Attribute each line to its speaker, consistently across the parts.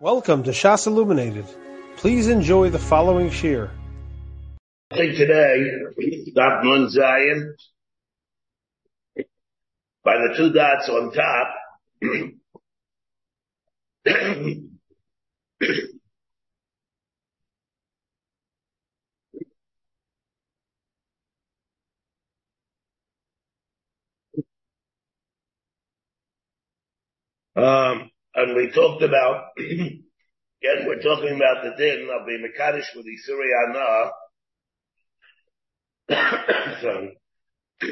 Speaker 1: Welcome to Shas Illuminated. Please enjoy the following shir.
Speaker 2: I think today, Dot Nun Zion, by the two dots on top, um, and we talked about, again, we're talking about the din of the Mekadosh with the Surya so,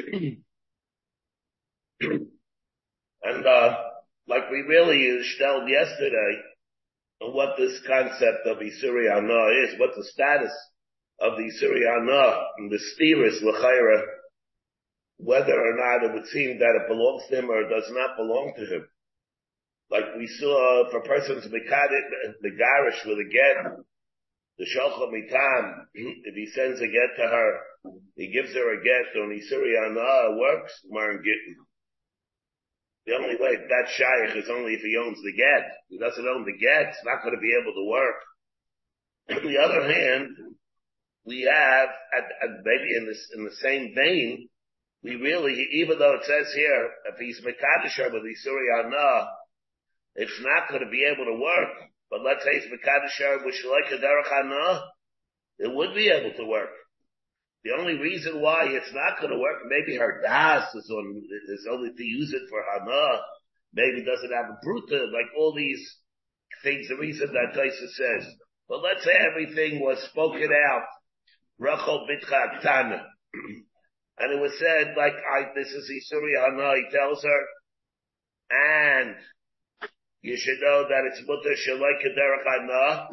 Speaker 2: and, uh, like we really shelled yesterday, what this concept of Isuriana is, what the status of the Isuriana and the steerers, L'chaira, whether or not it would seem that it belongs to him or does not belong to him. Like we saw for persons Mekadit, the Garish with a get, the Shalcha Mitam, if he sends a get to her, he gives her a get on Isuri Ana, works, Gittin. The only way that shaykh is only if he owns the get. He doesn't own the get, it's not going to be able to work. On the other hand, we have, at, at maybe in this, in the same vein, we really, even though it says here, if he's Mekadisher with the Suryana, it's not going to be able to work. But let's say it's Mekadisher with Shalika Derechana, it would be able to work. The only reason why it's not going to work, maybe her das is on, is only to use it for hana, maybe doesn't have a bruta, like all these things, the reason that Taisa says. But let's say everything was spoken out, Rachel Bitcha Tana. And it was said, like, I, this is Isuri Hana, he tells her, and you should know that it's mutter shalai kederach hana,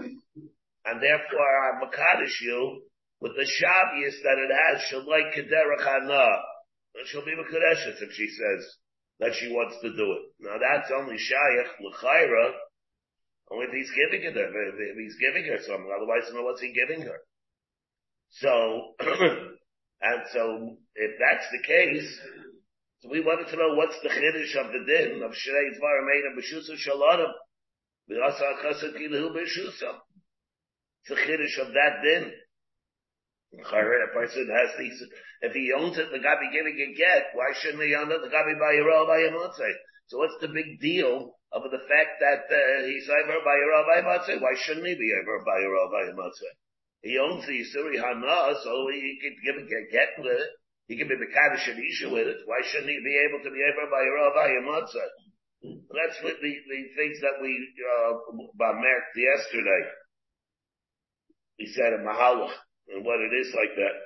Speaker 2: and therefore I'm Makadish you, with the Shabbos that it has, Kederach Hana. And she'll be Mekareshes if she says that she wants to do it. Now that's only Shaykh, L'chaira, only if he's giving it her, if he's giving her something, otherwise no what's he giving her. So, and so, if that's the case, so we wanted to know what's the chiddush of the din of Shrei Dvar Meina B'Shusa Shaladim. B'Asa Chasad Kilahu B'Shusa. It's the chiddush of that din. A person has these, if he owns it, the guy be giving a get, why shouldn't he own it? The guy be by Yero by Yamotze. So what's the big deal of the fact that uh, he's over by Yero by Yamotze? Why shouldn't he be over by Yero by Yamotze? He owns the Yisuri Hana, so he can give a get with it. He can be the Kaddish and issue with it. Why shouldn't he be able to be able by Yero by Yamotze? That's what the, the things that we, uh, marked yesterday. He said in Mahalach and what it is like that.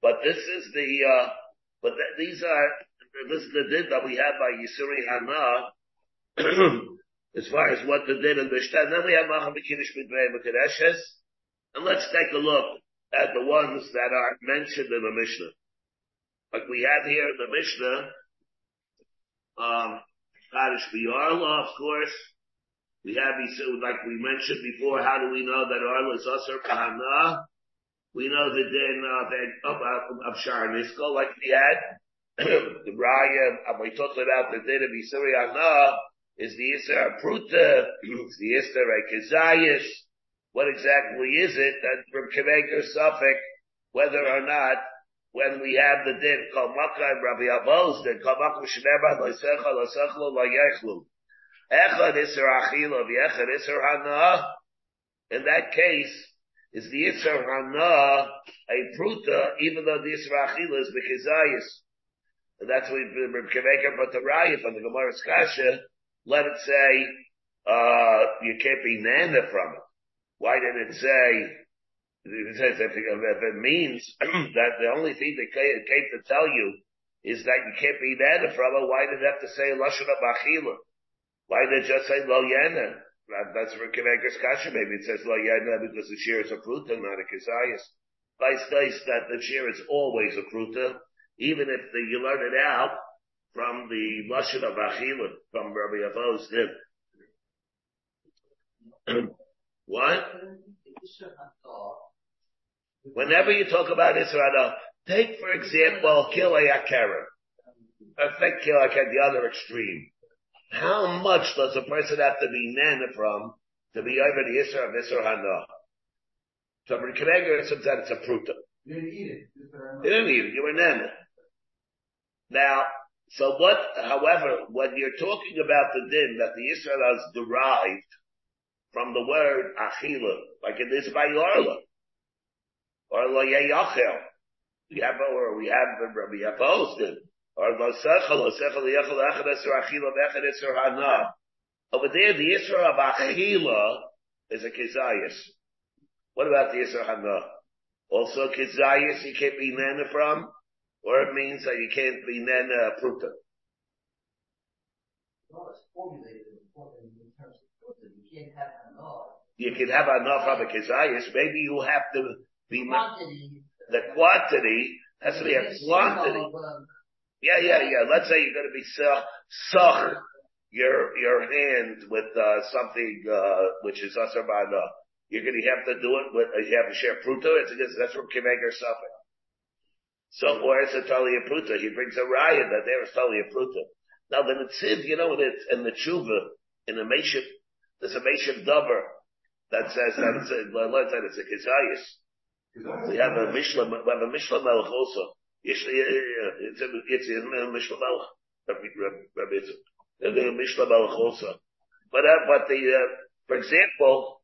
Speaker 2: But this is the, uh, but th- these are, this is the din that we have by Yisuri Hana, as far as what the din in the Shtan. Then we have Machan B'Kiddush Midrei B'Kadeshes, and let's take a look at the ones that are mentioned in the Mishnah. Like we have here in the Mishnah, um, Kaddish B'Yarla, of course. We have, like we mentioned before, how do we know that Arla is Asr Kahana? We know the din of, of, of, of Shar Nisko, like we had. the Raya, we talked about the din of Yisuri Ana, is the Yisra Pruta, it's the Yisra Rekizayis. What exactly is it that from Kemeker Suffolk, whether or not, when we have the din, Kol Makkah Rabbi Avos, then Kol Makkah Shneba, Lo Secha, Lo Sechlo, Lo Yechlu. Echad Isra Achila, V'echad Isra Hana. In that case, is the Yitzhar Hana a pruta, even though the Yitzhar Achila is Bekizayis. And that's what make up, but the Raya from the Gemara's Kasha, let it say, uh, you can't be nana from it. Why did it say, it if, if it means that the only thing that came to tell you is that you can't be nana from it, why did have to say Lashon Achila? Why did it just say Lo? That, that's for Kevegas Kasha. Maybe it says Lo Yadna because the shear is a pruta, not a kesayas. Vice dice that the shear is always a pruta, even if the, you learn it out from the lashon of Achila, from Rabbi Avo's what? Whenever you talk about Israel, take for example Kilei Akera. Affect Kilei the other extreme. How much does a person have to be nana from to be over the Isra of Isra Hana. So Kiva said that it's a pruta.
Speaker 3: You didn't eat it.
Speaker 2: You didn't eat it, you were nana. Now, so what, however, when you're talking about the din that the Israel is derived from the word achila, like it is by Orla, Orla yeyachel, we have, or we have, both din, or lo sechel, lo sechel yechel echad esr achila, echad esr hana. Over there, the Isra of achila is a kezayis. What about the Isra hana? Also kezayis you can't be nana from? or it means that you can't be nana pruta.
Speaker 3: No, it's formulated in terms of fruta. You can't have enough.
Speaker 2: You can have enough of a kezayis. Maybe you have to be
Speaker 3: Quantity.
Speaker 2: the quantity has to be a quantity. Yeah, yeah, yeah. Let's say you're going to be suck, suck your your hand with uh, something uh, which is asarbana. You're going to have to do it with uh, you have to share pruta. It's against that's from kiveger suffix. So, or it's a Talia Pruta. He brings a raya that there is Talia Pruta. Now the Netziv, you know, in, it, in the Tshuva, in the Meshiv, there's a Meshiv Dover that says that it's a, well, that it's a Kizayis. We have a Mishnah, we have a Mishnah Melech also. It's, it's, it's in a Mishnah Melech. Rabbi, it's a Mishnah Melech also. But, uh, but the, uh, for example,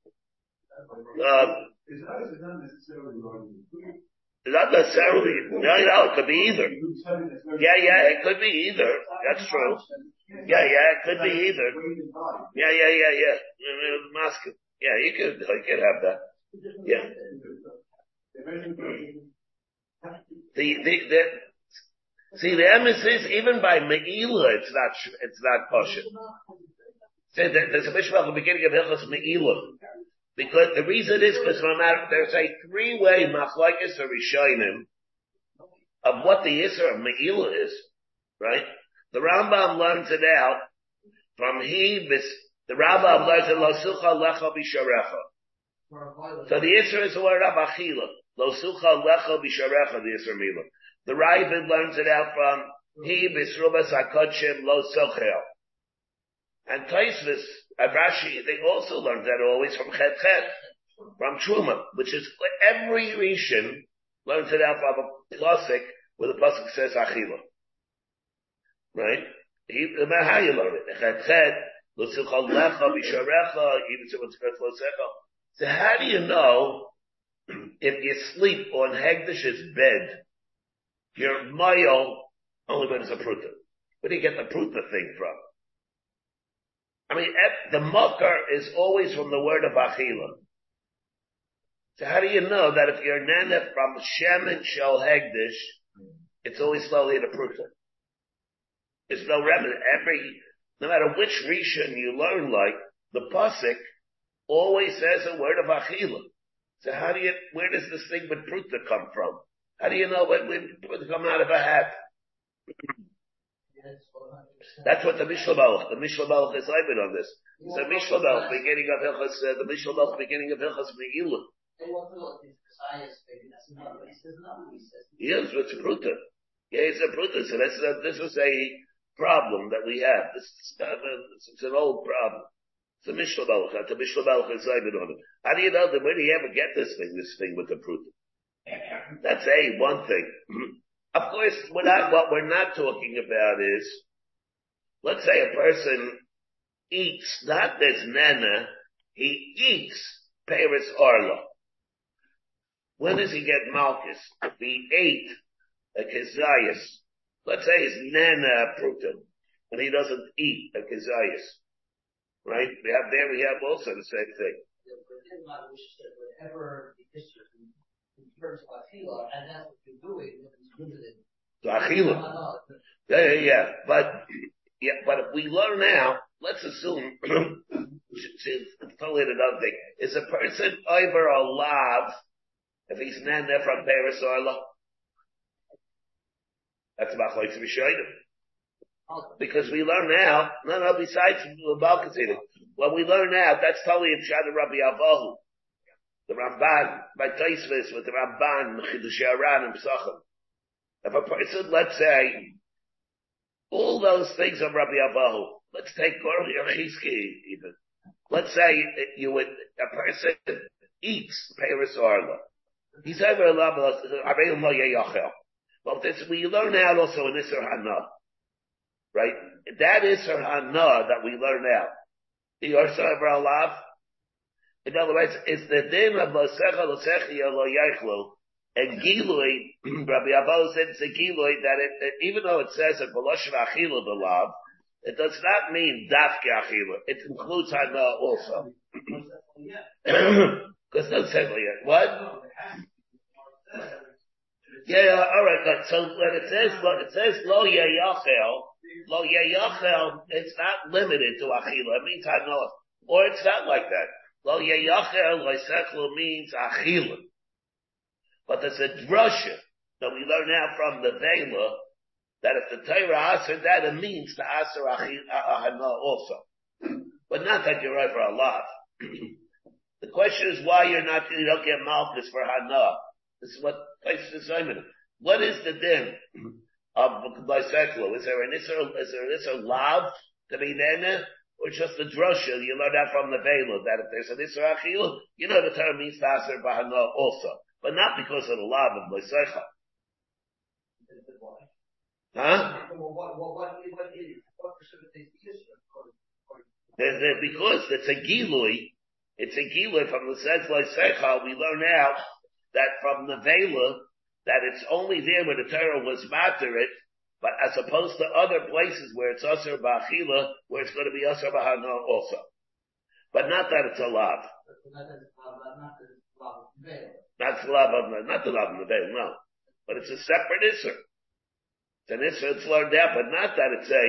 Speaker 2: um,
Speaker 3: Kizayis is not necessarily
Speaker 2: not necessarily. No, no, it could be either. Yeah, yeah, it could be either. That's true. Yeah, yeah, it could be either. Yeah, yeah, yeah, yeah. Moscow. Yeah, you could, you could have that. Yeah. The, the, the, see, the emphasis, even by Me'ila, it's not, it's not kosher. See, there's a mission at the beginning of Hilchos Me'ila. Because the reason is because no matter, there's a three-way machlokes or rishonim of what the Yisr of Me'ila is, right? The Rambam learns it out from he, the Rambam learns it, Losucha lecha bisharecha. So the Yisr is the word of Achila. Losucha lecha bisharecha, the Mila. The Ravid learns it out from he, Bisrubas HaKodshim, Lo Sochel. And Taisvis, Rashi, they also learned that always from Chet Chet, from Truma, which is every Rishon learns it out from a classic where the pasuk says Achila. Right? He, no matter how you learn it, Chet Chet, Lutzilchal Lecha, Bisharecha, even to what's Chet. So how do you know if you sleep on Hegdish's bed, your mile only it's a pruta? Where do you get the pruta thing from? I mean, the mucker is always from the word of achila. So how do you know that if you're nana from Shem and Shel Hegdish, it's always slowly in a pruta? There's no remedy. Every, no matter which Rishon you learn like, the Pasik always says a word of achila. So how do you, where does this thing with pruta come from? How do you know when, when pruta come out of a hat? That's what the Mishnah the Mishnah is living on this. It's a Mishnah beginning of Hilchas, uh, the Mishnah beginning of Hilchas Me'ilah. Yes, it's pruta. Yeah, it's a pruta. So that's, uh, this is a problem that we have. This is a, it's an old problem. It's a Mishnah. The Mishnah Baruch is living on it. How do you know that where do you ever get this thing, this thing with the pruta? That's a, one thing. Of course, we're not, what we're not talking about is, let's say a person eats, not this nana, he eats Paris Arla. When does he get Malchus? If he ate a Kezias, let's say his nana pruta, and he doesn't eat a Kezias. Right? We have there, we have also the same thing.
Speaker 3: Whatever the history in terms of Achila, and that's what you're doing,
Speaker 2: Achila. Yeah, yeah, yeah. But, yeah, but if we learn now, let's assume, it's totally another thing. Is a person over a lav if he's nana from Paris or law? That's about like to be Because we learn now, no, no, besides Balkazina, what we learn now, that's totally in Shad Rabbi Avahu. The Ramban, by Taisvis with the Ramban, Chidush Aran and Psachim. If a person, let's say, all those things of Rabbi Avahu, let's take Korach Yechiski even. let's say you would, a person eats Paris Arla. He's over a Well, this, we learn out also in Isser Hana. Right? That is Isser Hana that we learn also ever alav? In other words, it's the din of Losecha Losechia Lo Yeichlu. And Gilui, Rabbi Abba said it's a Gilui that it, even though it says that Beloshin Achila the love, it does not mean Dafke Achila. It includes Hana also. Because no Sechel yet. What? Yeah, yeah, alright. So when it says, it says Lo Yeyachel, Lo Yeyachel, it's not limited to Achila. It means Hana. Or it's not like that. Lo Yeyachel, Lo Sechel means Achila. But there's a drusha that we learn now from the Vela that if the Torah answered that, it means to answer Ahana also. But not that you're right for a lot. the question is why you're not, you don't get Malchus for Hana. This is what places the Simon. What is the din of bicycle? Is there an Isser, is there an Isser lav to be there? Or just the drusha, you learn that from the Vela, that if there's an Isser Achil, you know the term means to answer Bahana also but not because of the love of Moisecha. Huh? because it's a gilui, it's a gilui from the sense Moisecha, we learn out that from the Vela, that it's only there where the Torah was matter it, but as opposed to other places where it's Asr Ba'achila, where it's going to be Asr Ba'hana also. But not that it's a love. Not the love of not the love of the veil, no. But it's a separate isser. It's an isser it's learned out, but not that it's a,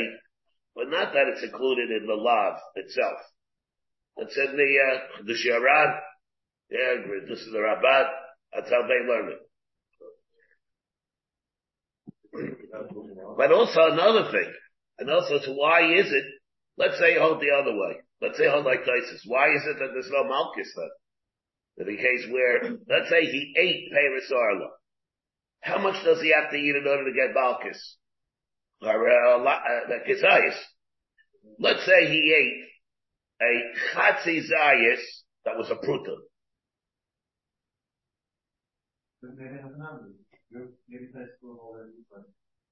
Speaker 2: but not that it's included in the love itself. It's in the uh, the Sharan. Yeah, this is the Rabat. That's how they learn it. But also another thing, and also to why is it? Let's say hold the other way. Let's say hold like Tysus. Why is it that there's no Malchus then? In the case where, let's say he ate Paris Arla. How much does he have to eat in order to get Balkis? Or, uh, uh, Let's say he ate a Chatzi Zayis that was a Pruta.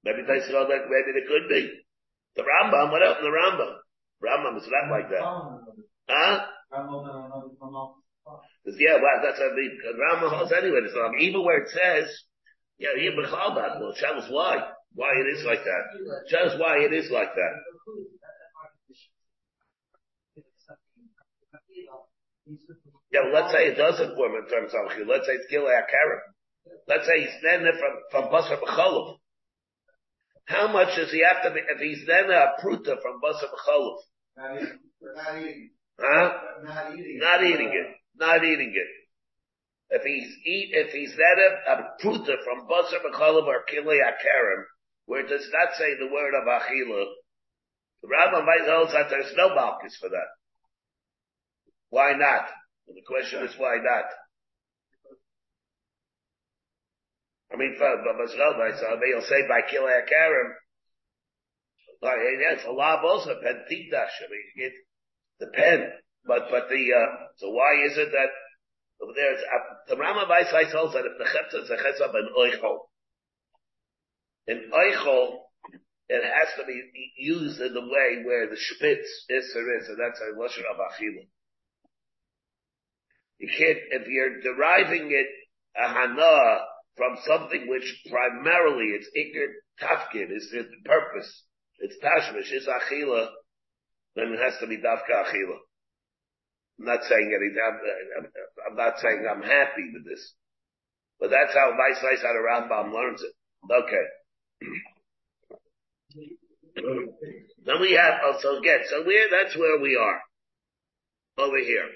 Speaker 2: Maybe they said, that maybe it could be. The Rambam, what in the Rambam? Rambam is not like that. Huh? Yeah, well, that's what I mean. Rama holds anyway. Um, even where it says, yeah, here Bechal that, well, tell us why. Why it is like that. Tell us why it is like that. Yeah, well, let's say it doesn't form in terms of Let's say it's Gilei Akarim. Let's say he's then from, from Basar B'cholov. How much does he have to be, if he's then a pruta from Basar B'cholov? Not eating. Huh? Not eating. Not eating it not eating it. If he's eat, if he's that a, a pruta from basar b'chalav or kilei akarim, where it does not say the word of achila, the Rambam holds that there's no malchus for that. Why not? And the question is why not? I mean, Masrel, so they'll say by kilei like, yes, a lot also, pen tikdash, I mean, the pen, but, but the, uh, so why is it that over there, it's, uh, the Rama by Vaisai tells that if the chetza is a chetza of an oichol, an oichol, it has to be used in the way where the spitz is or is, and that's a lashon of achila. You can't, if you're deriving it, a hana, from something which primarily its ikr tafkid is the purpose, it's tashmish, is achila, then it has to be dafka achila. I'm not saying anything. I'm, I'm not saying I'm happy with this, but that's how Vice Vice out of Rambam learns it. Okay. then we have oh, also again. So we that's where we are over here.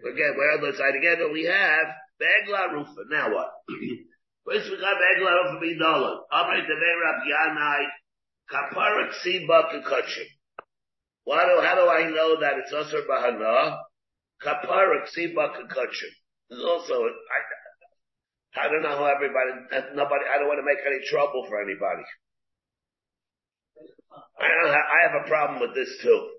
Speaker 2: Again, we're on the side again. We have Begla Rufa. Now what? First we got Begla Rufa Bidola. Amrit Devei Rab Yanai Kaparak Siba Kukachim. Why do, how do I know that it's Asr Bahana? Kapara Ksiba Kakachim. There's also, I, I don't know how everybody, nobody, I don't want to make any trouble for anybody. I I have a problem with this too.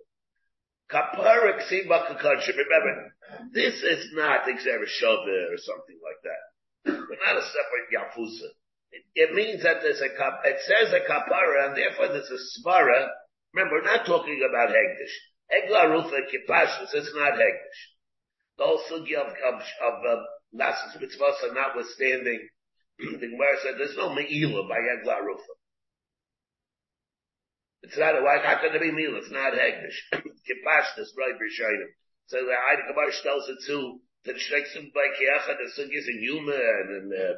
Speaker 2: Kakadshim. Remember, this is not Xer or something like that. We're not a separate yafusa. It, it, means that there's a kap, it says a kapara, and therefore there's a svara. Remember, we're not talking about hegdish. Egla rufa it's not hegdish. The whole sugi of, of, of uh, Nasus mitzvah notwithstanding, the Gemara said there's no me'ila by Egla rufa. It's not a, why, how can it be meal? It's not hegdish. Kipashus, right, Rishonim. So the Eidek Gemara tells it too, that Shreksim by Kiacha, the sugis in Yuma and in, uh,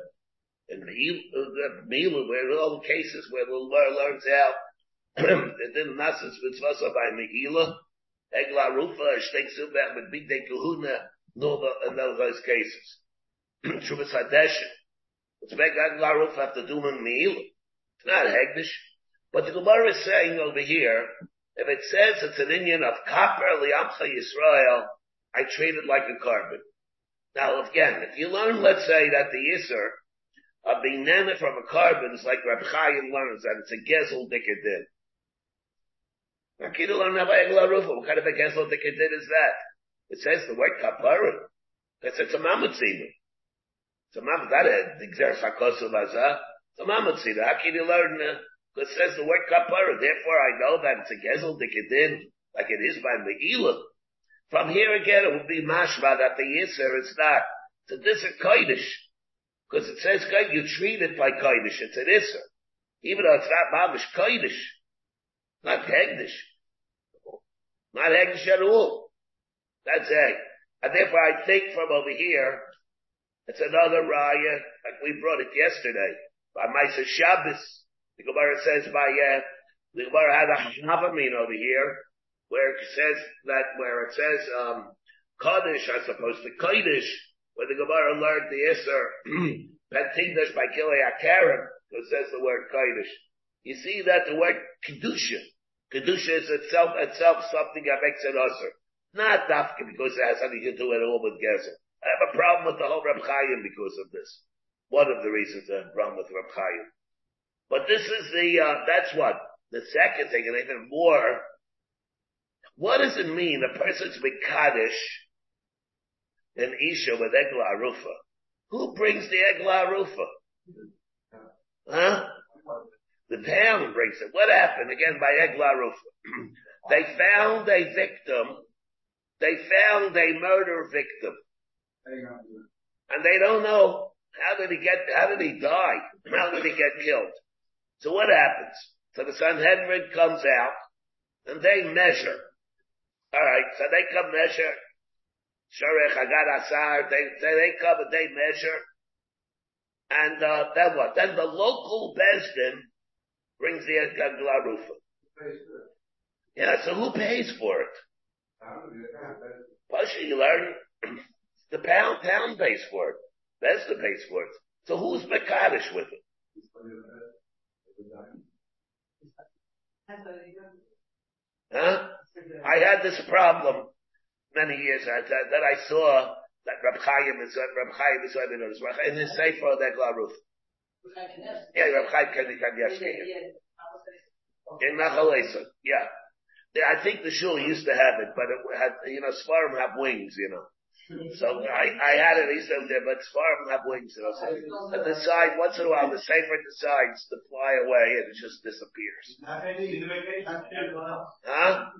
Speaker 2: in Mila, where all the cases where the Gemara learns out, that then Nasus mitzvah by Megillah, Egla Rufa, Shtei Subach, with Big Day Kahuna, no, in those cases. Shuvas Hadeshin. What's make Egla Rufa have to do with Meila? It's not Hegdish. But the Gemara is saying over here, if it says it's an Indian of copper, Liamcha Yisrael, I treat it like a carbon. Now again, if you learn, let's say that the Yisr of being named from a carbon is like Reb Chaim learns that it's a Gezel Dikadin. What kind of a Gesel Dikadin is that? It says the word kapara. It's, it's a mamutzina. It's a mamut, that is, Xer Sakosu Vaza. It's a can you learn, uh, because it says the word kapara, therefore I know that it's a Gezel Dikadin, like it is by Megillah. From here again, it would be mashma that the Yisr is not. So this is Kodesh. Because it says you treat it like Kodesh. It's an Isser. Even though it's not Mamish Kodesh. Not Hegdish. Not Hegdish at all. That's it. And therefore I think from over here, it's another raya, like we brought it yesterday, by Maisa Shabbos. The Gemara says by, uh, the Gemara had a Havamin over here, where it says that, where it says, um, Kaddish as opposed to Kaddish, where the Gemara learned the Isser, Pentingdash by Kilei Akarim, it says the word Kaddish. You see that the word Kedusha, Kedusha is itself, itself something that makes it Usser. Not Dafka because it has something to do at all with Gezer. I have a problem with the whole Reb Chaim because of this. One of the reasons I have a problem with Reb Chaim. But this is the, uh, that's what, the second thing, and even more, what does it mean? A person's be Kaddish an Isha with Egla Arufa. Who brings the Egla Arufa? Huh? The town brings it. What happened again by Egla Arufa? they found a victim. They found a murder victim. And they don't know how did he get, how did he die? How did he get killed? So what happens? So the Sanhedrin comes out and they measure. Alright, so they come measure Sharech Agad Asar, they, they, they come and they measure. And, uh, then what? Then the local Besdin brings the Gagla Rufa. Yeah, so who pays for it? Pasha, you learn, the pound, town pays for it. Besdin pays for it. So who's Makadish with it? Huh? I had this problem many years that, that I saw that Rab Chaim is Rab Chaim is in his sefer that Glaruf. Yeah, Rab Chaim Kanievsky. In Nachaleson, yeah. I think the shul used to have it, but it had, you know, Svarim have wings, you know. So I, I had it, he said there, but Svarim have wings, you know. So at the side, once in a while, the sefer decides to fly away and it just disappears. Huh?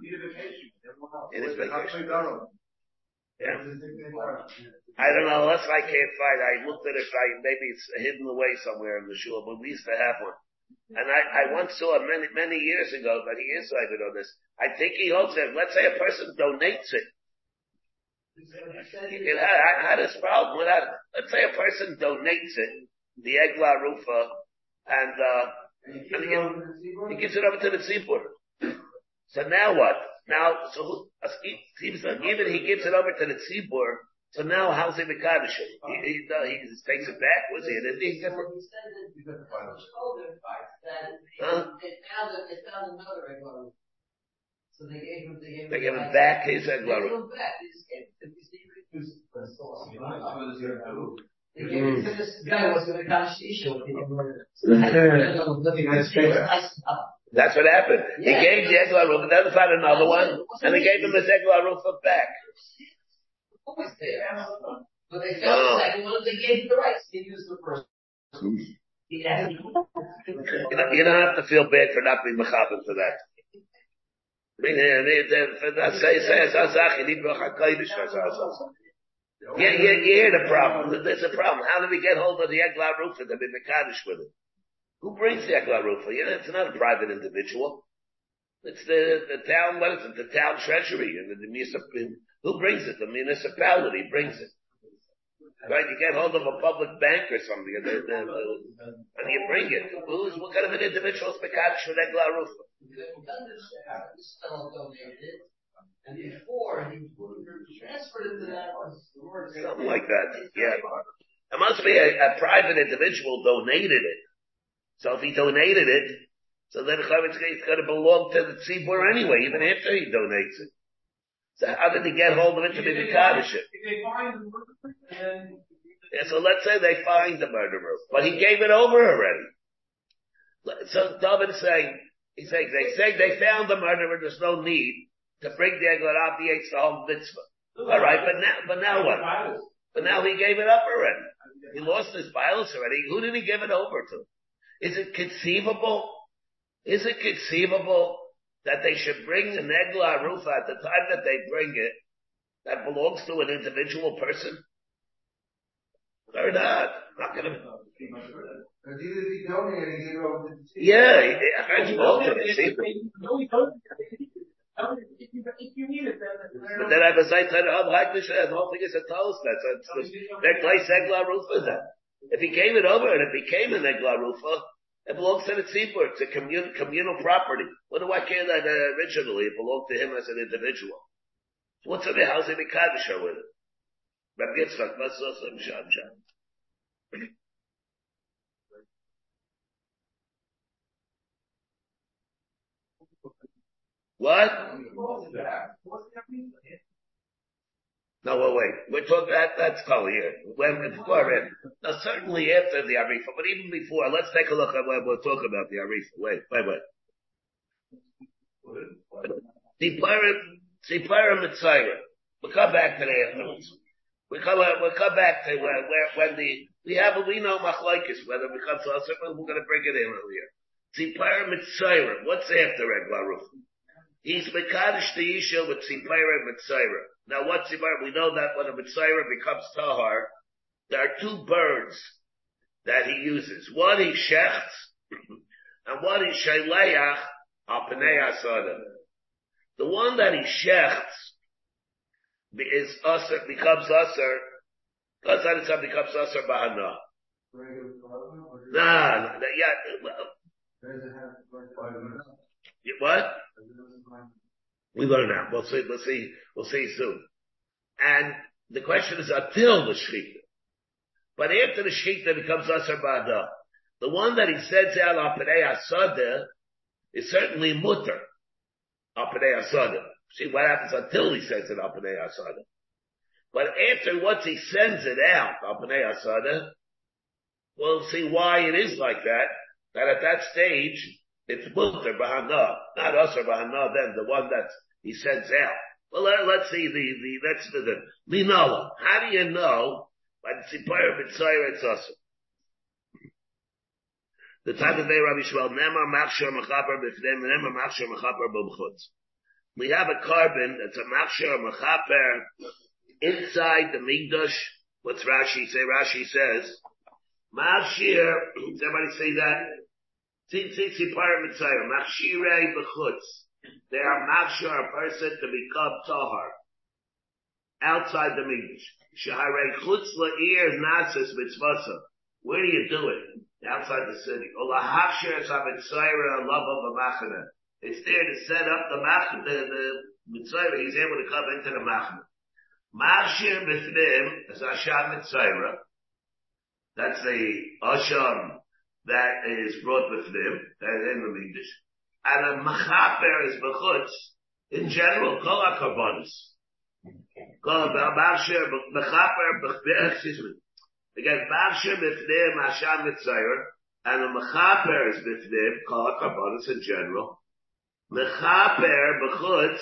Speaker 2: It is vacation. Yeah. I don't know, unless I can't find I looked at it, I, maybe it's hidden away somewhere in the shul, but we used to have one. And I, I once saw many, many years ago, but he is cited on this. I think he holds it. Let's say a person donates it. You know, I had this problem with that. Let's say a person donates it, the Egla Rufa, and, uh, and he, he gives it over to the Tzipur. So now what? Now, so even he gives it over to the tzibur. So now, how's he mekadosh? He, he, he, he takes it back. Was he an Indian? Huh?
Speaker 3: So they gave him, they gave him,
Speaker 2: they gave him back his
Speaker 3: They gave
Speaker 2: Eglaru.
Speaker 3: him back. They gave it to this guy who was going to catch the issue.
Speaker 2: That's what happened. He gave the Eglah Rufa, then found another one, and they gave him his Eglah Rufa back.
Speaker 3: Always there. But they
Speaker 2: Oh.
Speaker 3: the second one, they gave him the rights to use the first.
Speaker 2: You don't, you don't have to feel bad for not being mechaber for that. For you for. Yeah, yeah, the problem. There's a problem. How do we get hold of the Eglah Rufa to be Mekadosh with it? Who brings the Eglah Rufa? You know, it's not a private individual. It's the, the town, what is it? The town treasury and the, the municipal, who brings it? The municipality brings it. Right? You get hold of a public bank or something and, then- then, uh, and you bring it. Who's, what kind of an individual is Mekadosh with Eglah Rufa?
Speaker 3: This fellow donated it, and before he transferred it to that one.
Speaker 2: Something like that, yeah. It must be a, a private individual donated it. So if he donated it, so then it's going to belong to the tzibur anyway, even after he donates it. So how did he get hold of it to be the Kaddish?
Speaker 4: If they find the murderer, then
Speaker 2: Yeah, so let's say they find the murderer, but he gave it over already. So David is saying, he's saying, they say they found the murderer, there's no need to bring the Eglah obviates the whole mitzvah. Alright, but now, but now what? But now he gave it up already. He lost his violence already. Who did he give it over to? Is it conceivable? Is it conceivable that they should bring an Eglah Rufa at the time that they bring it that belongs to an individual person? Or not? Not gonna.
Speaker 5: The.
Speaker 2: Yeah, I heard you all
Speaker 4: it.
Speaker 2: But then I have a site that I'm like this, the whole thing is a toast. That's that's that place Eglah Rufa then. If he gave it over and it became an Eglah Rufa, it belongs to the tzibur. It's a commun, communal property. What do I care that uh, originally it belonged to him as an individual? So what's in the house in the Kaddish with it? Rabbi Yitzchak, Masos, Sham Sham. What? No, well, wait. We're talking that that's called here. When before it. Now, certainly after the Arifa, but even before, let's take a look at when we're talking about the Arifa. Wait, wait, wait. Sipara, Sipara Mitzayra. We'll come back to that afterwards. We come, uh, we'll come back to where, where, when the, we have, we know Machlaikis, whether we come to us we're going to bring it in earlier. Sipara Mitzayra. What's after Eglah Ruf? He's Mekadosh the Isha with Sipara Mitzayra. Now what's Sipara? We know that when a Mitzayra becomes Tahar, there are two birds that he uses. One he shechts, and one he shayleach al asada. The one that he shechts is usher, becomes usher, because that itself becomes usher bahana.
Speaker 5: Regular carbon, or does-
Speaker 2: Nah, yeah,
Speaker 5: does it have five minutes?
Speaker 2: what?
Speaker 5: Does it have five minutes?
Speaker 2: We learn now. We'll see, we'll see, we'll see soon. And the question is until the Shechita. But after the Shechita becomes Asar Ba'ada, the one that he sends out on Pnei Asada is certainly Mutter. On Pnei Asada. See what happens until he sends it on Pnei Asada. But after once he sends it out on Pnei Asada, we'll see why it is like that. That at that stage, it's Mutter Bahana, not Asar Bahana then, the one that he sends out. Well, let, let's see the, the, that's the, the, Linala. How do you know by the Tzipayr B'Tzayr it's Asar? The type of day Rabbi Shmuel, Nemar Machshir Mechaper B'Fnem, Nemar Machshir Mechaper B'Mchutz. We have a carbon that's a Machshir Mechaper inside the Migdash. What's Rashi say? Rashi says, Machshir, everybody say that? They are Machshir a person to become Tahar. Outside the Migdash. Shaharei Chutz La'ir Nasis Mitzvasa. Where do you do it? Outside the city. Love of the Machana. It's there to set up the Machana, the, the Mitzvah. He's able to come into the Machana. Machshir Bifnim is Asham Mitzvah. That's the Asham that is brought with them, that is in the Migdash. And a Machaper is Bechutz. In general, Kol HaKarbonis. Kol Machshir Mechaper, excuse me. Again, Machshir Bifnim Asham Mitzvah. and a mechaper is bifnim, kol karbonis in general. Mechaper b'chutz,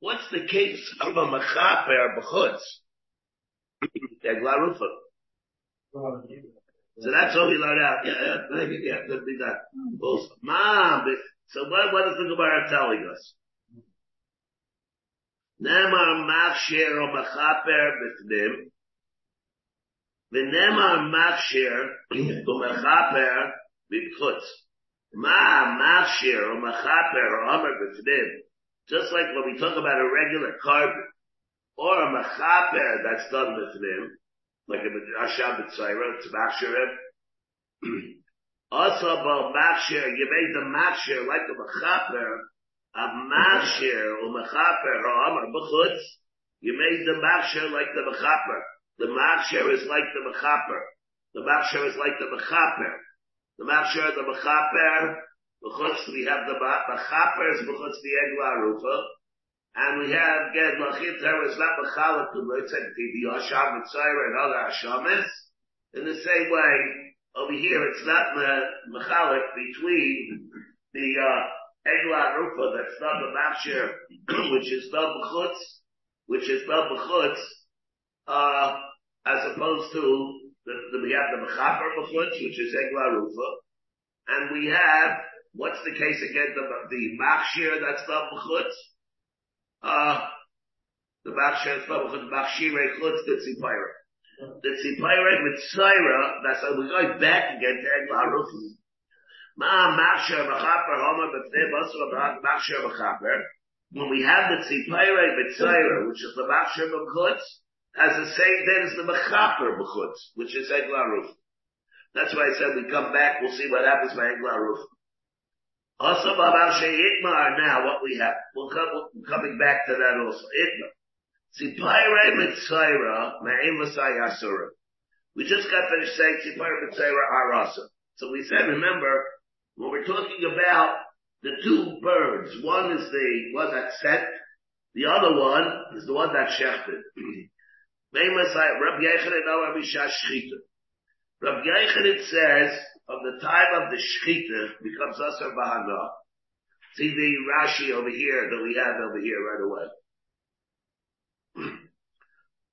Speaker 2: what's the case of a mechaper b'chutz? Egla rufa. So that's all we learned out. Yeah, yeah, maybe, yeah, could be that. Also, mom, so what, what is the Gemara telling us? Nemar machshir o mechaper b'fnim, v'nemar machshir o mechaper b'chutz. Ma machshir o mechaper o b'fnim. Just like when we talk about a regular carbon, or a mechaper that's done b'fnim, like a Ashab B'Tzayra, it's Machshirim. Also about Machshir, you made the Machshir like a Mechaper, a Machshir, or Mechaper, or Amar B'chutz, you made the Machshir like the Mechaper. The Machshir is like the Mechaper. The Machshir is like the Mechaper. The Machshir, the Mechaper, B'chutz, we have the Mechaper, is the Egla Rufa, and we have again Lachiter is not Mechalak to Loitzek the Yasham Mitzayra and other Hashamis. In the same way, over here it's not Mechalik between the uh, Egla Rufa that's not the Machshir, which is not B'chutz, which is not B'chutz, uh, as opposed to the, the, we have the Mechaper B'chutz, which is Egla Rufa, and we have, what's the case again, the, the that's B'chutz, uh, Ah, the Machshir is not B'chutz, Machshir Chutz, the Tzipayra. The Tzipayra Mitzayra, that's how we're going back again to Egla Rufa. Ma Machshir Mechaper, Homer B'fnei Basra Machshir Mechaper, when we have the Tzipayra Mitzayra, which is the Machshir B'chutz, has the same thing as the Mechaper B'chutz, which is Egla Rufa. That's why I said we come back, we'll see what happens by Egla Rufa. Also, Babar Itmar now, what we have. We'll come, we're coming back to that also. Itmar. Tzipayre Mitzayra, Ma'im Asura. We just got finished saying Tzipayre Mitzayra Arasa. So we said, remember, when we're talking about the two birds, one is the one that set, the other one is the one that shechted. Ma'im Asayra, Rabbi Yechanan Rabbi Shashchita. Rabbi Yechanan says, from the time of the Shechita becomes Asar Bahana. See the Rashi over here that we have over here right away.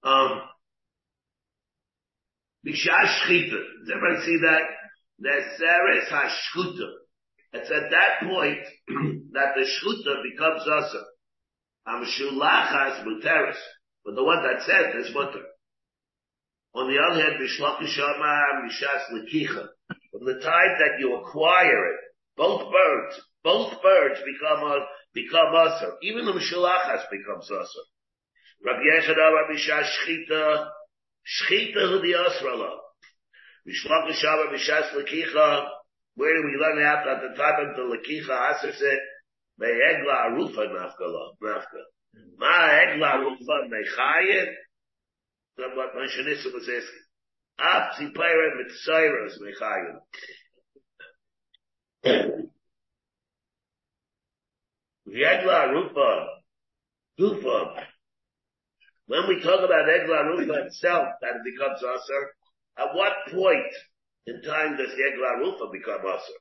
Speaker 2: um, Bishash Shechita. Does everybody see that? Neseres HaShchuta. It's at that point that the Shchuta becomes Asar. Amshulachas Muteris. But the one that said is Mutter. On the other hand, Bishlakishama Mishas Lekicha. From the time that you acquire it, both birds, both birds become a, become usher. Even the Mishalachas becomes usher. Rabbi Yechada, Rabbi Shah, Shchita, Shchita who the Asrala. Mishloch Shava, Mishas Lekicha, where do we learn out at the time of the Lekicha, Aser said, Me'egla Arufa Nafkala, Nafka. Ma Egla Arufa Mechayet, that's what Moshe Nissim was asking. Mitzayras Mechayim. Egla Rupa. When we talk about Egla Rufa itself, that it becomes Aser, at what point in time does Egla Rufa become Aser?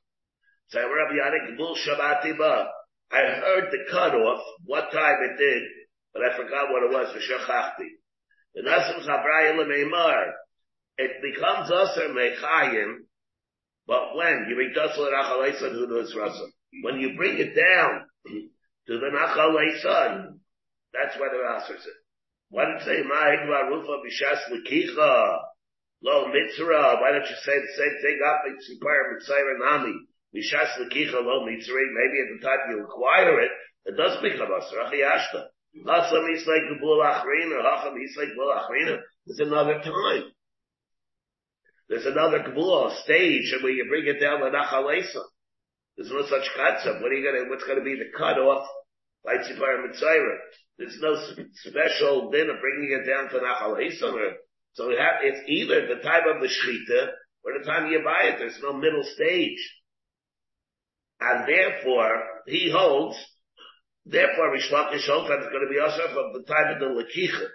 Speaker 2: So Rabbi Yannick Bul Shabbat Ba. I heard the cutoff, what time it did, but I forgot what it was, V'shachachti. The Nasim Chabraya Lemeimar, it becomes Aser Mechayim, but when you bring Tasla Nachal who knows Rasa? When you bring it down to the Nachal Eisan, that's where the Aser is. Why don't say Ma'egla Rufa Bishas Lekicha, Lo Mitzra, why don't you say the same thing up in Sipar Mitzayra Nami, Lekicha Lo Mitzra, maybe at the time you acquire it, it does become Aser, Achiyashta. Hasam is like Gabul Achrina, Hacham is like Achrina. There's another time. There's another Kabul stage where you bring it down to Nachalesa. There's no such concept. What are you gonna, what's gonna be the cutoff by Tzipar Mitzayra? There's no special din of bringing it down to Nachalesa. So it's either the time of the Shechita or the time you buy it. There's no middle stage. And therefore, he holds, therefore Rish Lakish holds that it's going to be also from the time of the Lakicha.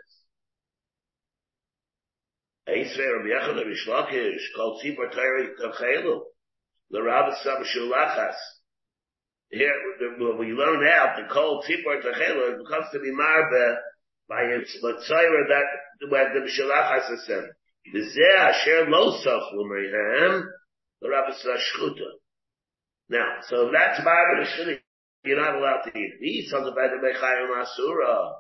Speaker 2: Eisvei Rabbi Yechon Rish Lakish called Tzipar Torah Tachelu. the Rabbis Shulachas. Here, we learn out the cold tzipor techela, it becomes to be marbe by its matzayra that when the Shulachas is sent. The Zeh Asher Lo Sochlu Mehem, the Rabbis Shchuta. Now, so that's marbe the Shchuta. You're not allowed to eat. These on the bed of Mechayim Asura.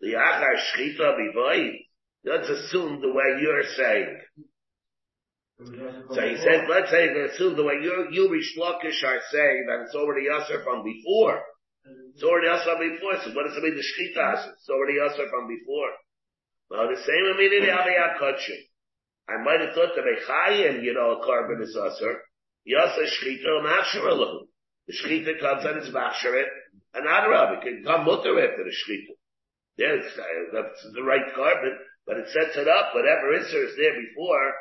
Speaker 2: The Achar Shchita Bivoy. Let's assume the way you're saying. So he said, let's say, assume the way you, you Rish Lakish are saying that it's already Yasser from before. It's already Yasser from before. So what does it mean, the Shchita It's already Yasser from before. Well, the same immediately Aliyah Kutchim. I might have thought the Mechayim, you know, a karban is Yasser. Yasser Shchita Machsharalahu. The Shchita comes and it's Machsharit. And Adarab, it can come mutter after the Shchita. Yes, uh, that's the right karban, but it sets it up, whatever is there before,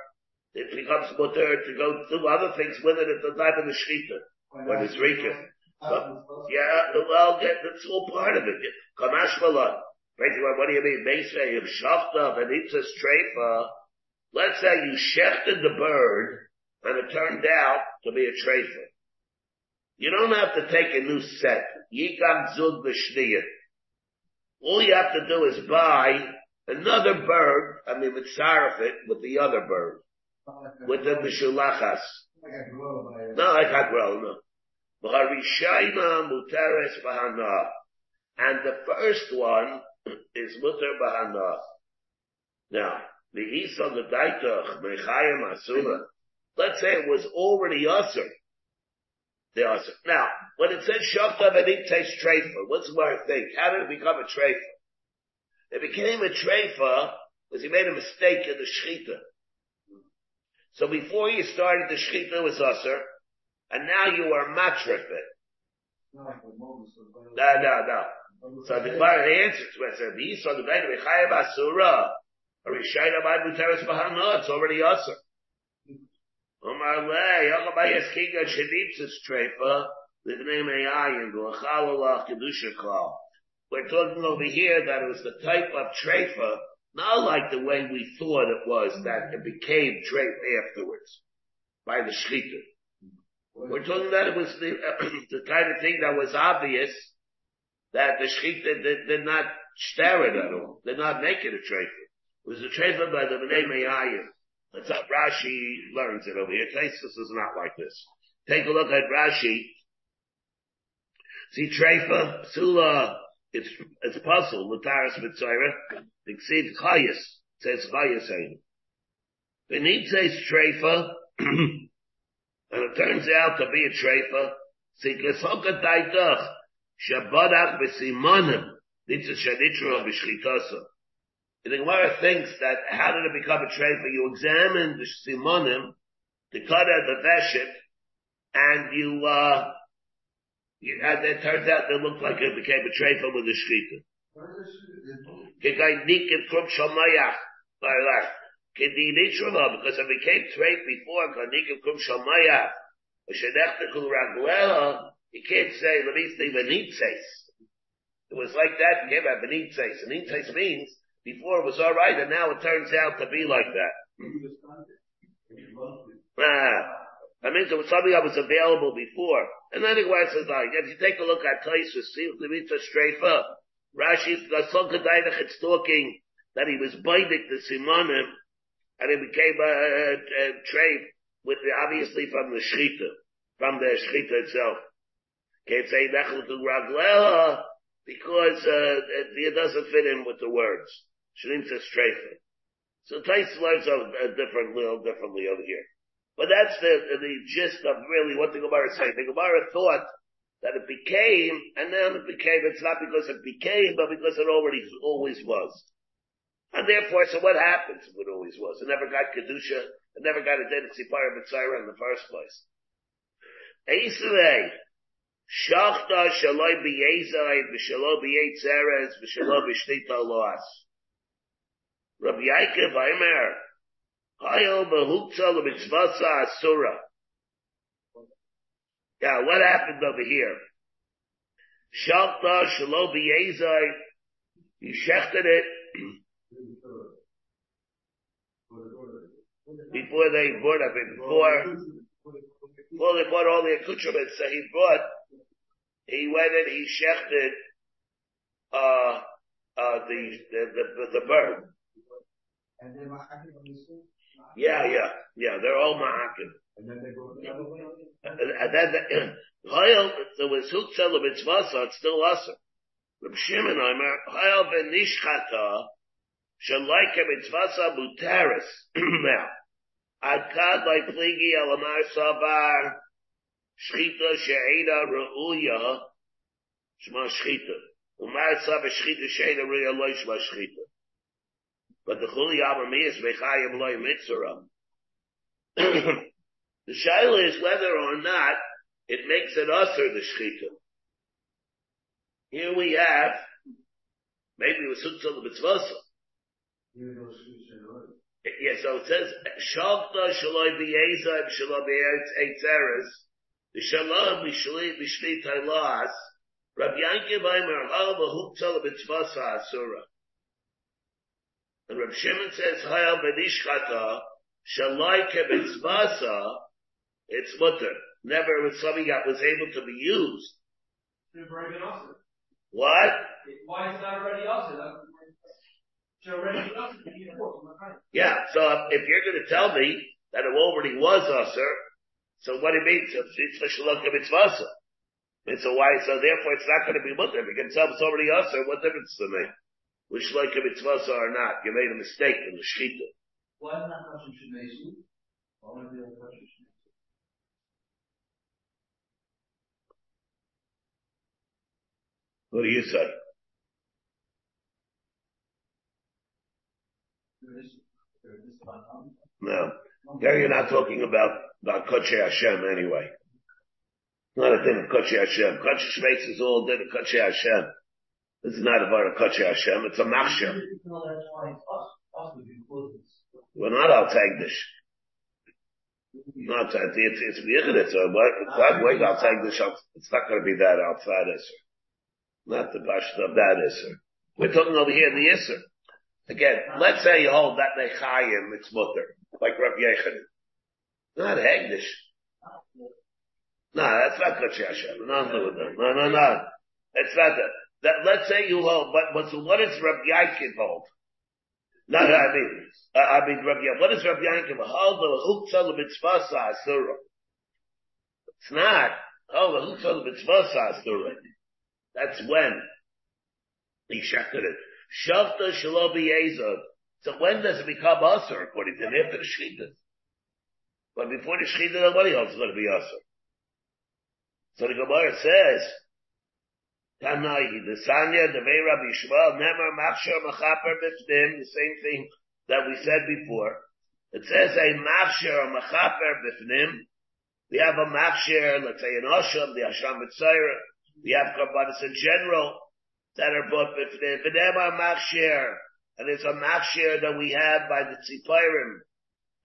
Speaker 2: it becomes mutter to go do other things with it at the time of the shechita when it's rika. Yeah, well, that's all part of it. Kamash malon. Basically, what do you mean? Meisvei of shachta v'nitzas treifa. Let's say you shechted the bird and it turned out to be a treifa. You don't have to take a new set. Yikam zug. All you have to do is buy another bird, I mean, with it with the other bird with the mishulachas. No, like agrol, no. B'harishayna muteres bahana. And the first one is muter bahana. Now, the isa the daitach mechayim asuna. Let's say it was already usher. The usher. Now, when it says shofta v'nit taste treifa, what's the word think? How did it become a treifa? It became a treifa because he made a mistake in the shechita. So before you started the shechita was usher, and now you are matrif it. No, no, no. So the Gemara answers to it. Said, "These are the better mechayev asura, or rishayna by muteres bahana. It's already usher." Omar le yachabay eskiga shenitzis treifa livnei meyayin v'lachalolach kedusha klal. We're talking over here that it was the type of treifa not like the way we thought it was that it became drape afterwards by the shechita. We're talking that it was the, the kind of thing that was obvious that the shechita did, did, not stare it at all, did not make it a trefa. It was a trefa by the Bnei Meyayim. That's how Rashi learns it over here. Taisus is not like this. Take a look at Rashi. See trefa, sula, it's, it's possible puzzle, Lataris Mitzayra, exceeds Chayas, says Chayas saying. says Treifa, and it turns out to be a Treifa, Siklesoka Taitach, Shabadach B'Simonim, Nitzah Shaditra B'Shchitasa. The Gemara thinks that how did it become a treifa? You examine the simonim, the cutter, the veshet, and you uh, and it turns out they looked like it became a treifa with a shchita. Kikai nikim krum shamayach. Because it became treif before, nikim krum shamayach. V'shenechtekul raguela, you can't say, let me say, v'nitzes. It was like that, it came out v'nitzes. V'nitzes means, before it was alright, and now it turns out to be like that. Ah. That means it was something that was available before. And then the Gemara says, like, if you take a look at Taisus, see the mitzvah straight up. Rashi, it's talking that he was biting the simonim, and it became a, a, a trade with the, obviously from the shechita, from the shechita itself. Can't say nechel to because uh, it doesn't fit in with the words. Shouldn't say straight. So Taisus learns a, a different, little differently over here. But that's the, the gist of really what the Gemara is saying. The Gemara thought that it became, and then it became, it's not because it became, but because it already always was. And therefore, so what happens if it always was? It never got Kedusha, it never got a identity Sipara Mitzayra in the first place. Eisrei, Shachta shaloi b'yezai, v'shaloi b'yetzeres, v'shaloi b'shtita loas. Rabbi Yaakov Aimer, Hayel behukta l'mitzvasa asura. Yeah, what happened over here? Shalta shalo b'yezai, he shechted it before they brought up it, before, Well, he bought all the accoutrements that he brought. He went and he shechted, uh, uh, the, the, the, the bird.
Speaker 5: And then Ma'akim on the school?
Speaker 2: Yeah, yeah, yeah, they're all ma'akim.
Speaker 5: And then they go the other way?
Speaker 2: And, then, the, there was Hutzah mitzvah, it's still awesome. Reb Shimon Omer, Hoyel ben Nishchata, Shalaika mitzvah mutaris. Now, Akkad like pligi alamar savar, Shchita she'eda re'uya, Shma shchita. Umar savar shchita she'eda re'uya loy shma shchita. But the chuli abami is mechayim loy mitzvah. The shaila is whether or not it makes it usher the shchita. Here we have, maybe it was hutzah the mitzvah.
Speaker 5: Even though it's Shalom.
Speaker 2: Yeah, so it says, Shalta shaloi b'yeza and shaloi b'yetz eitzeres, v'shalom b'shli b'shli tailas, Rabbi Yankiv Aimer, hal b'huktzah l'mitzvah asura. And Rabbi Shimon says, hal b'nishchata, shaloi ke'mitzvah it's mutter. Never was something that was able to be used.
Speaker 4: It's already been usher.
Speaker 2: What?
Speaker 4: Why is that already usher? That's already usher. You need a horse. I'm not trying.
Speaker 2: Yeah, so if you're going to tell me that it already was usher, so what it means, it's for shalom mitzvah. And so why, so therefore it's not going to be mutter. If you can tell it's already usher, what difference does it make? Which like a mitzvah or not, you made a mistake in the shechita.
Speaker 3: Why not touching Shemesi? Why would they touch Shemesi?
Speaker 2: What do you say?
Speaker 3: There is, there is one,
Speaker 2: No. There you're not talking about, about Kodesh Hashem anyway. Not a thing of Kodesh Hashem. Kodesh Shmeitz is all din of Kodesh Hashem. This is not about a Kodesh Hashem, it's a machshem.
Speaker 3: No, that's why it's us, us would be closed.
Speaker 2: We're not al Tagdish. Not that, it's, it's Yichud, it's a, it's not wait al Tagdish, it's not gonna be that outside Isser. Not the Pashta of that Isser. We're talking over here in the Isser. Again, let's say you hold that Nechayim, it's mutter, like Rav Yechon. Not Hegdish. No, that's not Kodesh Hashem. No, no, no, no, no, no. It's not that. That, let's say you hold, but, but so what does Rav Yankiv hold? No, no, I mean, uh, I mean, Rav Yankiv, what does Rav Yankiv hold? The Huktza Mitzvah Asura. It's not. Oh, the Huktza Mitzvah Asura. That's when he shechted it. Shavta Shalobi Yezod. So when does it become Asur, according to him? After the Shechita. But before the Shechita, nobody else is going to be Asur. So the Gemara says, Tanai, the Sanya, the Vei Rabbi Yishmael, Nemar, Machshar, Machaper, Bifnim, the same thing that we said before. It says a Machshar, Machaper, Bifnim. We have a Machshar, let's say an Osham, the Hasham Mitzayra. We have Karbanis in general that are bought Bifnim. V'nemar Machshar. And it's a Machshar that we have by the Tzipirim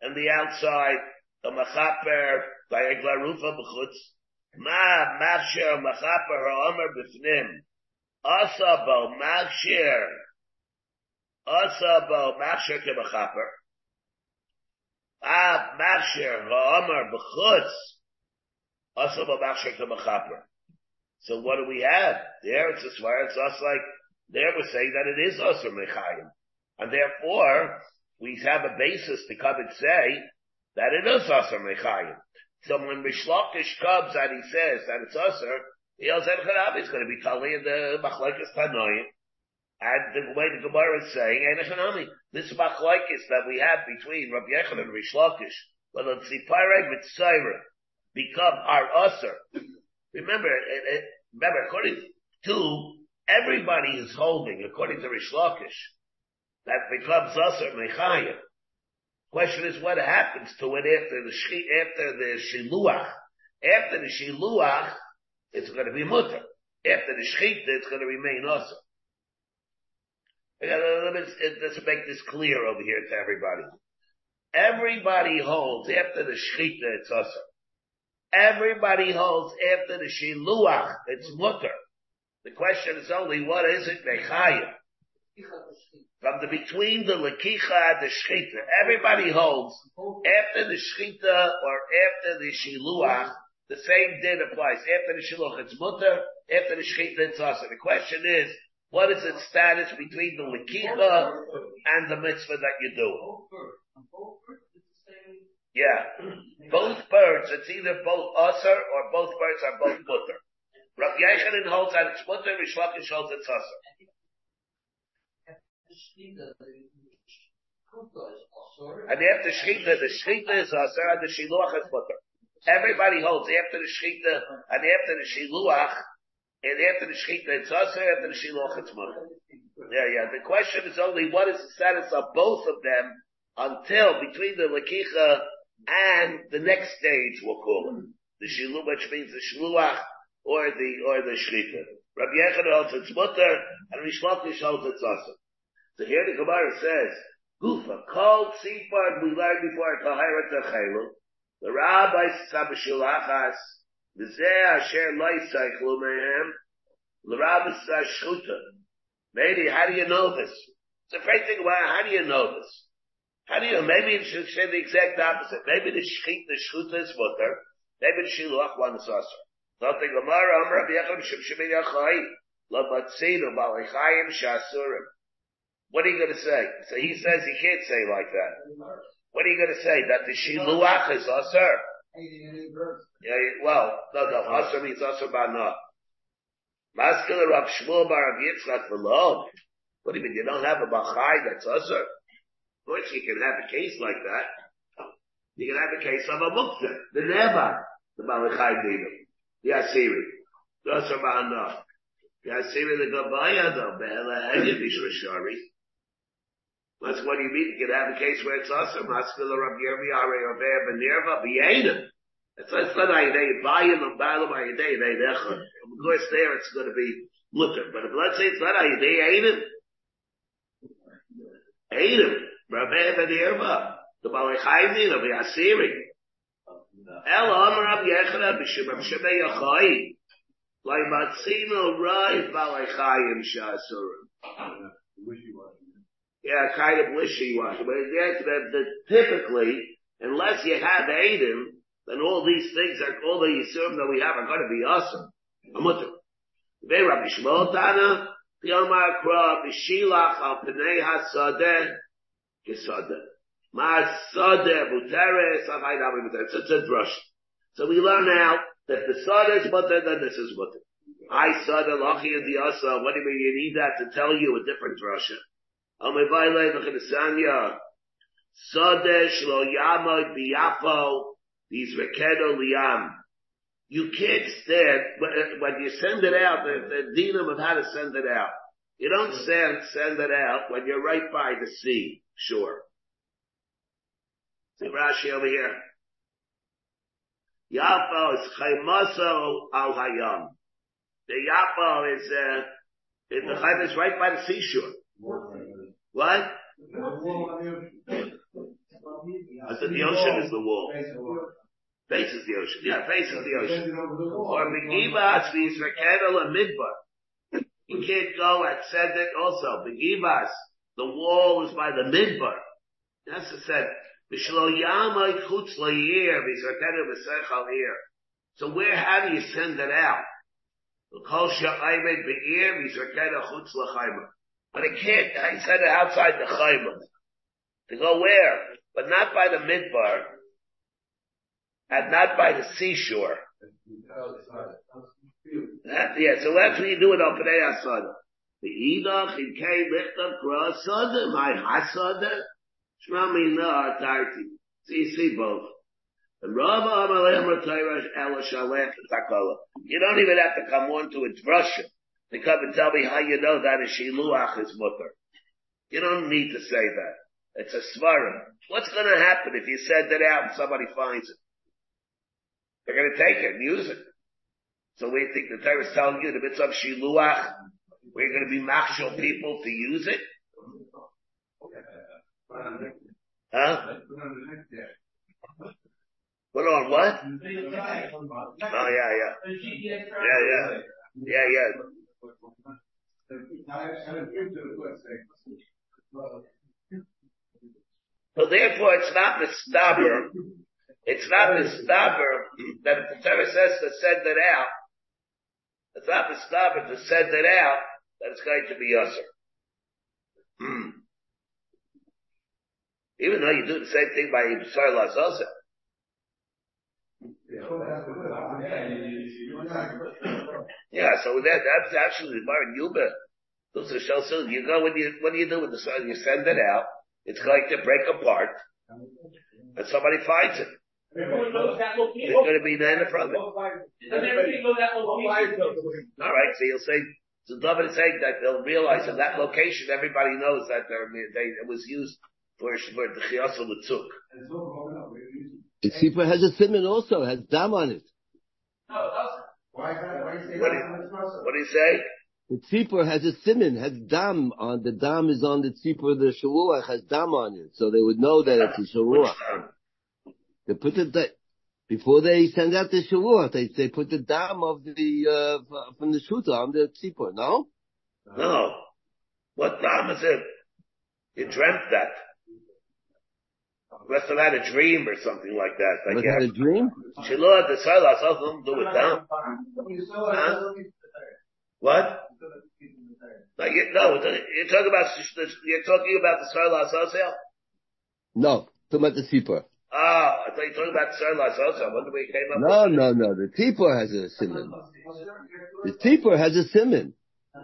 Speaker 2: and the outside, the Machaper, by a Glarufa B'chutz. Ma machshir machaper ha'omer b'fnim. Asa bo machshir. Asa bo machshir k'machaper. Ah machshir ha'omer b'chutz. Asa bo machshir k'machaper. So what do we have? There it's a swear, it's us like, there we're saying that it is us mechayim. And therefore, we have a basis to come and say that it is us mechayim. So when Rishlakish comes and he says that it's usher, he yells at Charabi, it's going to be Tali the Machlekes Tanoim. And the way the Gemara is saying, Einachanami, this Machlekes that we have between Rabbi Yechon and Rishlakish, whether it's the Pareg Mitzayra, become our usher. Remember, it, it, remember, according to, everybody is holding, according to Rishlakish, that becomes usher Mechayim. Question is what happens to it after the shi, after the shiluach. After the shiluach, it's going to be mutter. After the shchita, it's going to remain also. Let's make this clear over here to everybody. Everybody holds after the shchita, it's also. Everybody holds after the shiluach, it's mutter. The question is only what is it mechayim? From the between the lekicha and the shchita, everybody holds after the shchita or after the shiluach, the same din applies. After the shiluach, it's mutter. After the shchita, it's asa. The question is, what is its status between the lekicha and the mitzvah that you do? Both birds. Yeah. Both birds, it's either both usher or both birds are both mutter. Rav Yechanan holds that it's mutter, Rish Lakish holds it's usher. And after shchita, the shchita is and the shiluach is mutter. Everybody holds after the shchita and after the shiluach, and after the shchita it's usher, after the shiluach it's mutter. Yeah, yeah. The question is only what is the status of both of them until between the lakicha and the next stage we'll call it. The shilu, which means the shluach or the, or the shchita. Rabbi Yechon holds it's mutter and Rish Lakish holds it's usher. So here the Gemara says, Gufa, called we learned before, Tahira Techelu, the Rabbi Sabashilachas, the Zeh Asher Loisai Chlumehem, the Rabbi Sashchuta. Maybe, how do you know this? It's a great thing about how do you know this? How do you? Maybe it should say the exact opposite. Maybe the shchit, the shchuta is mutter. Maybe the shiluach one is usher. Not the Gemara, Amr Rabbi Yechon Shem Shemei Yachai, Lo Batzinu, Balechayim Shasurim. What are you going to say? So he says he can't say like that. What are you going to say? That the shiluach is usher? Yeah, well, no, no, usher means usher bana. Maskele Rav Shmuel Bar Rav Yitzchak V'lo. What do you mean? You don't have a bachai that's usher? Of course you can have a case like that. You can have a case of a mukta, the neba, the balachai dinam, the asiri, the usher bana. The asiri the gabaya though, behela hedya bishvashari. That's what you mean. You can have a case where it's also maskila Rabbi Yirmi Are Over Benirva Bienim. It's it's not a day buying them balam a day they decha. Of course, there it's going to be mutter. But if let's say it's not a day Aidim, Aidim Rabbi Benirva the Balechayim the Asiri. El Amar Rabbi Yechon B'Shem Shemei Yachai. Like Matzino Rai Balechayim Shasurim. Yeah, kind of wishy-washy. But again, that, that typically, unless you have Aiden, then all these things are, all the Yisurim that we have are going to be awesome. Davi Buteres. It's a drush. So we learn now that the Sadeh is mutter, then this is mutter. I Sadeh, Lachi, and the Asa, what do you mean? You need that to tell you a different drasha. Amevayle v'chedesanya. Sadesh lo yamod biyafo. These rekedo liyam. You can't stand, when you send it out, the, the dinam of how to send it out. You don't send, send it out when you're right by the sea, sure. See Rashi over here. Yafo is chaymaso al hayam. The Yafo is, uh, in the Chayim is right by the seashore. What? I said the ocean is the wall. Face is the ocean. Yeah, face is the ocean. Or Begivas means Rekedel and Midbar. You can't go at Sedek also. Begivas, the wall is by the Midbar. That's the said. Bishlo chutz la'yir, v'zarkenu b'sechal ir. So where, how do you send it out? But it can't, I said it outside the chayma. To go where? But not by the midbar. And not by the seashore. That, yeah, so that's what you do with Openei Asada. The Edach in Kei Lichtav Kra Asada, my Hasada, Shma Mina Artarti. So you see both. You don't even have to come on to a drasha to come and tell me how you know that a Shiluach is mutter. You don't need to say that. It's a svara. What's going to happen if you send it out and somebody finds it? They're going to take it and use it. So we think the Torah is telling you the mitzvah of shiluach, we're going to be machshel people to use it? Huh? Put on what? Oh yeah, yeah. Yeah, yeah. Yeah, yeah. So therefore, it's not the mistaber. It's not the mistaber that the Torah says to send it out, it's not mistaber to send it out that it's going to be usher. Even though you do the same thing by Yisrael Lazosah. Yeah, so that, that's actually Mar and Yuba. Those are shell soon. You go when you, what do you do with the sun? You send it out. It's going to break apart. And somebody finds it.
Speaker 4: Everyone knows that
Speaker 2: It's going to be there in front of it.
Speaker 4: Does everybody know that location?
Speaker 2: Alright, so you'll say, so David is saying that they'll realize in that location, everybody knows that they're, they, it was used for, for the Chiyasul Mitzuk.
Speaker 6: The tzipor has a simon also, has dam on it.
Speaker 4: No, that's.
Speaker 5: Why, why you say
Speaker 2: What do
Speaker 5: that's
Speaker 2: you- What do you say?
Speaker 6: The tzipor has a simon, has dam on, the dam is on the tzipor, the shaluach has dam on it, so they would know that it's a shaluach. They put the, da- before they send out the shaluach, they, they put the dam of the, uh, from the shooter on the tzipor, no?
Speaker 2: No. What time is it? You dreamt that. Must have had a dream or something like that. I
Speaker 6: Was that a dream?
Speaker 2: Shiloh, the Salah, something to do with down.
Speaker 5: It,
Speaker 2: Huh? What? Like, you- no, you're talking about, you're talking about the Salah Sosel?
Speaker 6: No, talking about the tzipor.
Speaker 2: Ah, I thought you were talking about Salah Sosel. When did we came up
Speaker 6: No,
Speaker 2: with
Speaker 6: no, no, the tzipor has a simon. The tzipor has a simon.
Speaker 2: I,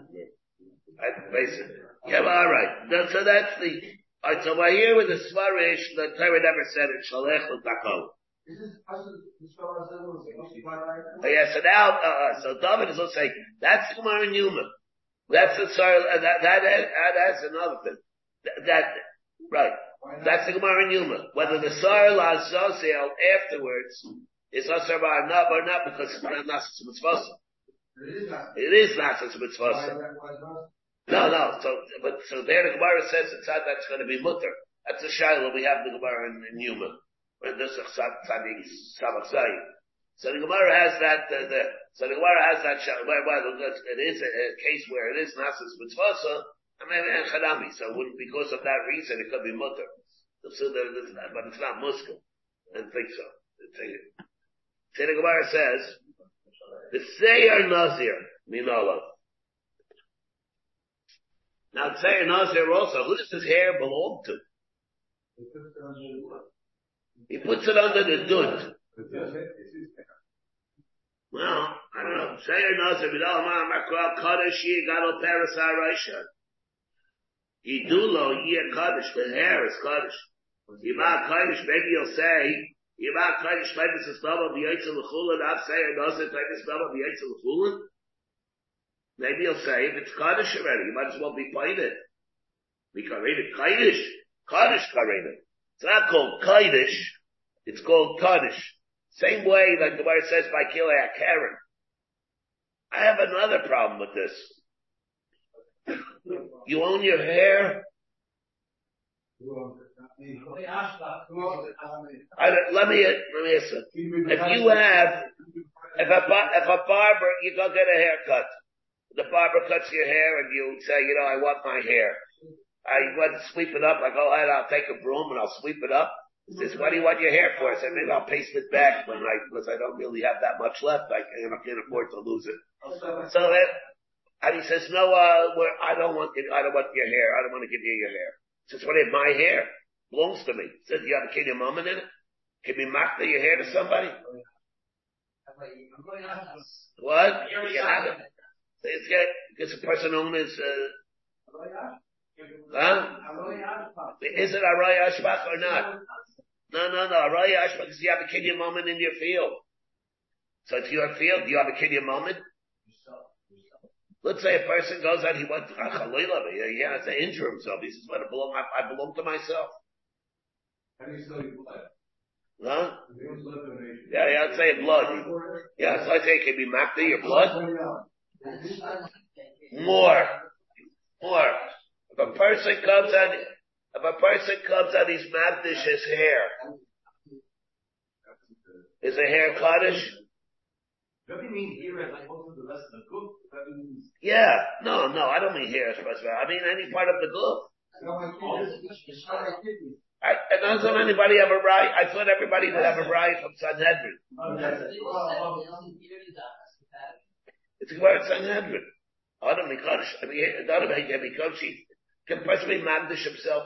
Speaker 2: basically. Yeah, well, alright. So that's the, alright, so we're here with the Svarish, the Torah never said it, Shalech L'Takol.
Speaker 5: Right?
Speaker 2: Oh, yeah, so now, uh, uh, so David is also saying, that's Gemara Newman. That's the sorry, uh, that, that, that, that's another thing. That, that right. That's the Gemara Newman. Whether the Sar Lazosiel afterwards is Asar Ba'anab or not because it's not Nasas Mitzvah.
Speaker 5: It is not.
Speaker 2: It is Nasas
Speaker 5: Why
Speaker 2: Mitzvah. No, no, so, but, so there the Gemara says it's not that's going to be mutter. That's a shiloh we have the Gemara in, in Newman. When this is Tzadik Samach Zayin. So the Gemara has that, uh, the, so the Gemara has that well, it is a, a case where it is Nasas Mitzvah, I mean, and Chanami. So because of that reason, it could be mutter. So there, but it's not muskel. I don't think so. So the Gemara says, the Seir Nazir, Minolov. Now, Seir Nazir also, who does his hair belong to? He puts it under the dud. Well, I don't know. Seir Nazir, Vidal Ma Makra Kaddish Yigalo Paris Araisha. Yidulo Yir Kaddish, the hair is Kaddish. Yima Kaddish, maybe you'll say, Yima Kaddish, maybe it's a stub of the Yitzhak L'chulin, not Seir Nazir, maybe it's a stub of the Yitzhak L'chulin. Maybe you'll say, if it's Kaddish already, you might as well be it. We it Kaddish. Kaddish Karina. It's not called Kaddish. It's called Kaddish. Same way like the word says by Kilei Karen. I have another problem with this. You own your hair? Let me, let me ask. If you have, if a, if a barber, you go get a haircut. The barber cuts your hair and you say, you know, I want my hair. I want to sweep it up. I go ahead, I'll take a broom and I'll sweep it up. He says, what do you want your hair for? I said, maybe I'll paste it back when I, because I don't really have that much left. I can't, I can't afford to lose it. So that, and he says, no, uh, I don't want I don't want your hair. I don't want to give you your hair. He says, what is my hair? Belongs to me. He says, you have a kid your mom in it? Can we mark your hair to somebody? What? You have it. It's got, it's a person known as, uh, huh? Is it a Roy Ashbach or not? No, no, no. A Roy Ashbach is you have a your moment in your field. So it's your field. Do you have a kid your moment? Let's say a person goes out, he went to Chalila, he has to injure himself. He says, "What I belong, I, I belong to myself." How do you still blood? Huh? Yeah, yeah, I'd say blood. Yeah, so I say it can be makta your blood. More. More. If a person comes out, if a person comes out, he's makdish his hair. Is a hair kaddish? Yeah. No, no, I don't mean hair specifically. I mean any part of the glove. I, I doesn't anybody have a right? I thought everybody would have a right from Sanhedrin. It's a word Sanhedrin. Adam Mikodesh, I mean, Adam Mikodesh, can a person be Magdish himself?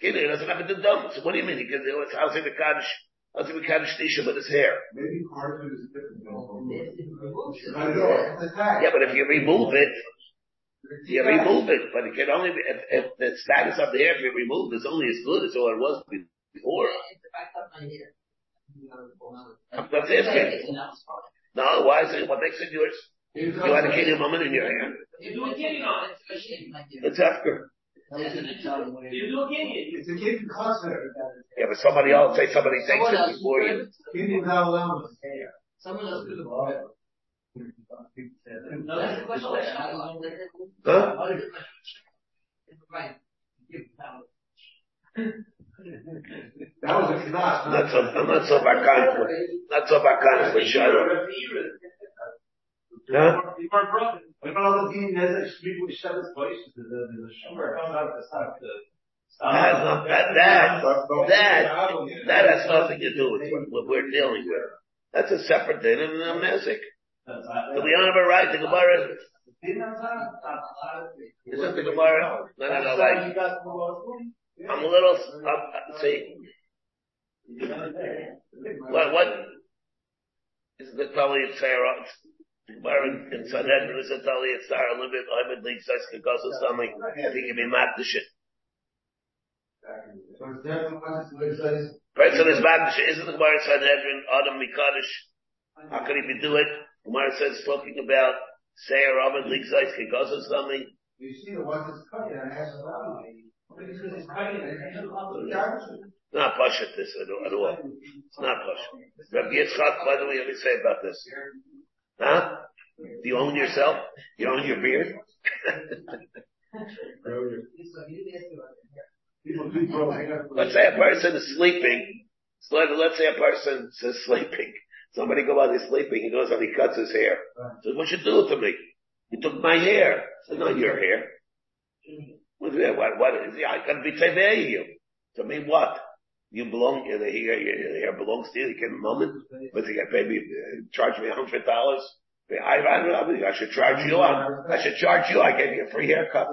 Speaker 2: He doesn't have to do dumb. So what do you mean? He can do it. How's he Mikodesh? How's he Mikodesh Tisha with his hair?
Speaker 5: Maybe part of it is different. I don't know.
Speaker 2: Yeah, but if you remove it, you remove it, but it can only be, if, if the status of the hair, if you remove it, is only as good as all it was before. I'm not asking. No, why is it, what makes it yours? You had a kidney moment in your hand.
Speaker 4: You do a kidney on it.
Speaker 2: It's after.
Speaker 4: You do a kidney.
Speaker 5: It's a kid cluster.
Speaker 2: Yeah, but somebody else, say somebody takes it before you.
Speaker 5: Kid without allowance.
Speaker 3: Someone else could have. No, that's the question.
Speaker 2: Huh?
Speaker 3: Right.
Speaker 5: That was a class.
Speaker 2: Not so, not so bakan with, not so bakan with Shiloh. Huh?
Speaker 4: You are broken.
Speaker 7: What about all the being that speak with Shabbos voices? There's a, shomer comes out of the side.
Speaker 2: That, has not- that, that, that, that has nothing to do with what, we're dealing with. That's a separate thing and a music. Do we have a right to Gemara? Isn't the Gemara? No, no, no, like, I'm a little, I'm, see, what, what, is the Tali of Sarah? Gemara in Sanhedrin is a Tali of Sarah, a little bit, I'm at least, that's because of something, I think you'd be mad to shit.
Speaker 5: So it's definitely what it says.
Speaker 2: Person is mad to shit, isn't the Gemara in Sanhedrin, Adam Mikadish, how could he be do it? Gemara says, talking about Sarah, Ahmed, Ligzais, because of something,
Speaker 5: You see the ones that's cutting and has allowance.
Speaker 2: not push at this at all, at all. It's not push. Rabbi Yitzchak, what do we have to say about this? Huh? Do you own yourself? You own your beard? Let's say a person is sleeping. So let- let's say a person is sleeping. Somebody go out, he's sleeping, he goes and he cuts his hair. Says, what you do to me? You took my hair. Says, not your hair. What, what, is, yeah, I gotta be tevei you. To mean what? You belong, your hair, your hair belongs to you, you can moment, but you get maybe, uh, charge me a hundred dollars. I, I, don't know, I should charge you, I, I should charge you, I gave you a free haircut.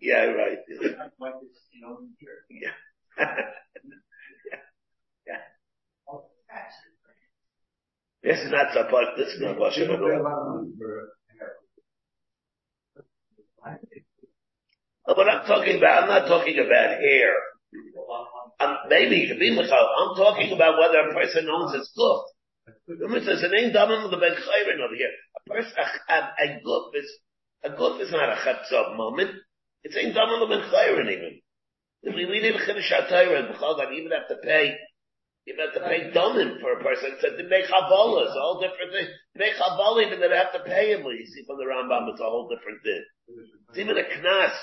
Speaker 2: Yeah, right. Yeah. yeah. This is not support, this is not Hashem at all. But I'm talking about, I'm not talking about hair. Um, maybe it could be Michal. I'm talking about whether a person owns his goof. Remember, says an ain't done the ben chayrin over here. A person, a, a, a goof is, a goof is not a chatzov moment. It's ain't done the ben chayrin even. If we need a chiddush atayra, Michal, I even have to pay, you have to pay domim for a person. It says they make havola, it's a whole different thing. Havola, even they have to pay him. You see from the Rambam, it's a whole different thing. It's even a knas.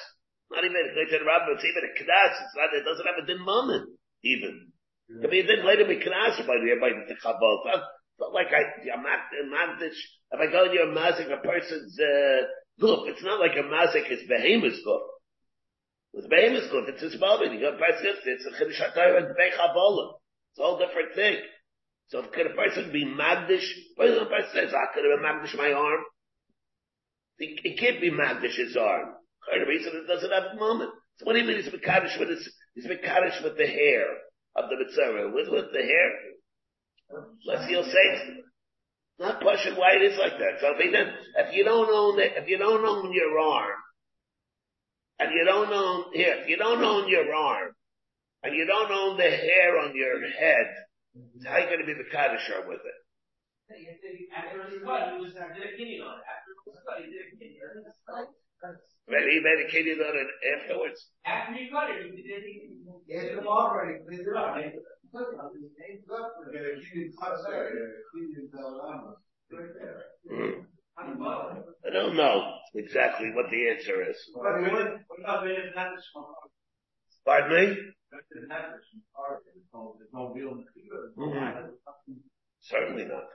Speaker 2: Not even a the Rambam, it's even a knas. It's not, it doesn't have a din moment, even. Be a din later be knas by the, by the. It's not, it's not like I, I'm not, I'm not if I go and you're mazik a person's, uh, goof, it's not like a mazik is behemoth's goof. It's behemoth's goof, it's his moment. You got person, it's a chiddush atayra and bei chabola. It's a whole different thing. So could a person be magdish? What if a person says, I could have magdish my arm? It, it can't be magdish his arm. The reason it doesn't have a moment. So what do you mean he's Mekadosh with his, he's with the hair of the Mitzvah? With, with the hair? Let's he'll say, not question why it is like that. So if you don't own it, if you don't own your arm, and you don't own, here, if you don't own your arm, and you don't own the hair on your head, how are you going to be Mekadosh with it?
Speaker 4: After it cut, he was, did a kidney on it. After it cut, he did a kidney.
Speaker 2: Maybe he made a kidney on it afterwards.
Speaker 4: After he cut it, he did a kidney.
Speaker 5: Yeah, come on, already. Clean it up.
Speaker 4: Right.
Speaker 2: Hmm. I don't know exactly what the answer is.
Speaker 7: What about the Nefesh?
Speaker 2: Pardon me?
Speaker 7: The Nefesh. There's no real.
Speaker 2: Certainly not.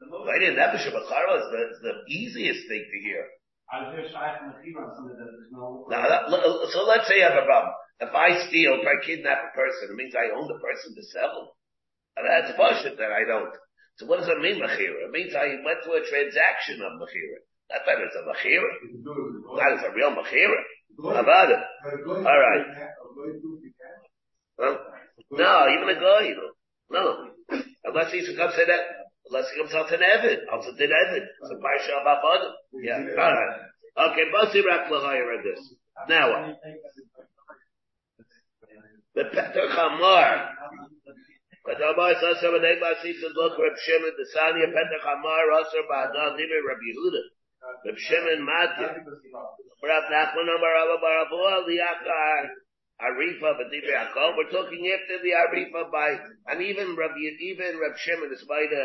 Speaker 7: The most
Speaker 2: I didn't have is the, is the easiest thing to hear.
Speaker 7: I was just shy from the fever on something that there's no.
Speaker 2: Now, that, so let's say I have a problem. If I steal, if I kidnap a person, it means I own the person to sell. And that's a bullshit that I don't. So what does it mean, Mechira? It means I went through a transaction of Mechira. Not that it's a Mechira. Not as a real Mechira. How about it? Alright. Huh? No, even a guy, you know. No. Unless he comes to that, unless he comes out to Evid. Also did Evid. So Parsha Abba Yeah. Alright. Okay, Basi Rak Lahayr this. Now what? The Peter Chamar. But Amar says some of the says, look, Reb Shimon, the Sanya Peter Chamar, Aser Ba'adam, Dimer Reb Yehuda. Reb Shimon Matya. Rav Nachman Amar Abba Barabu, Liakar. Arifa, but We're talking after the Arifa by, and even Rabbi, even Reb Shimon is by the,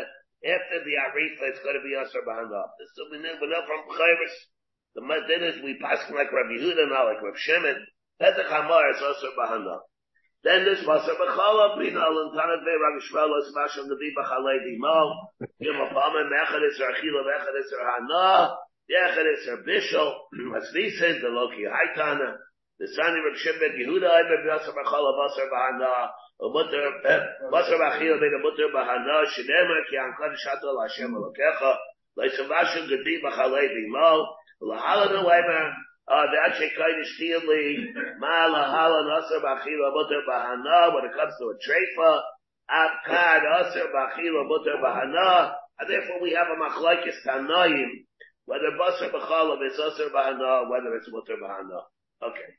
Speaker 2: after the Arifa, it's going to be Asr Bahanda. So we know, we know from Chayris, the Madinas, we pass like Rabbi Yehuda, not like Reb Shimon. Petach Hamar is Asr Bahanda. Then this Basar B'chala, Bina, Lantanat Ve, Rabbi Shmuel, Esmasham, Navi B'chalei Dimo, Yom Apama, Mechad Isra Achila, Mechad Isra Hana, Yechad Isra Bishol, Masvisin, the Loki Haitana, the son of Shimon Yehuda, I ben Basar B'chala, eh, Basar B'hana, Umutter, Basar B'achila, Ben Umutter B'hana, Shinema, Ki Ankad Shato L'Hashem Elokecha, L'Yisavashim Gedi B'chalei Dimo, L'Halana Weber, that ah, shekaydish tiyali mala hala nasar b'achila mutter bahana when it comes to a treifa apkad nasar b'achila mutter bahana and therefore we have a machlekes tanayim whether basar b'chala is nasar bahana whether it's mutter bahana. Okay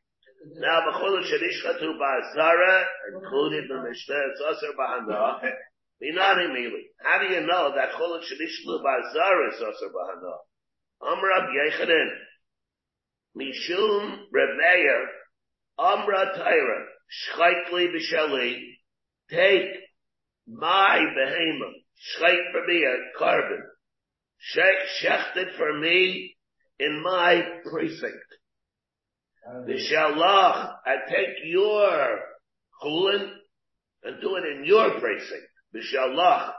Speaker 2: now b'chol shenishchatu ba'azara included in the mishnah it's nasar bahana Minani mili. How do you know that chol shenishchatu ba'azara is nasar bahana? Amrab Yechanan. Mishum Remeir, Amra Tyra, Schleitli Bishali, take my behemoth, Schleit for me a karban, shecht it for me in my precinct. Bishalach, I take your chulin and do it in your precinct. Bishalach,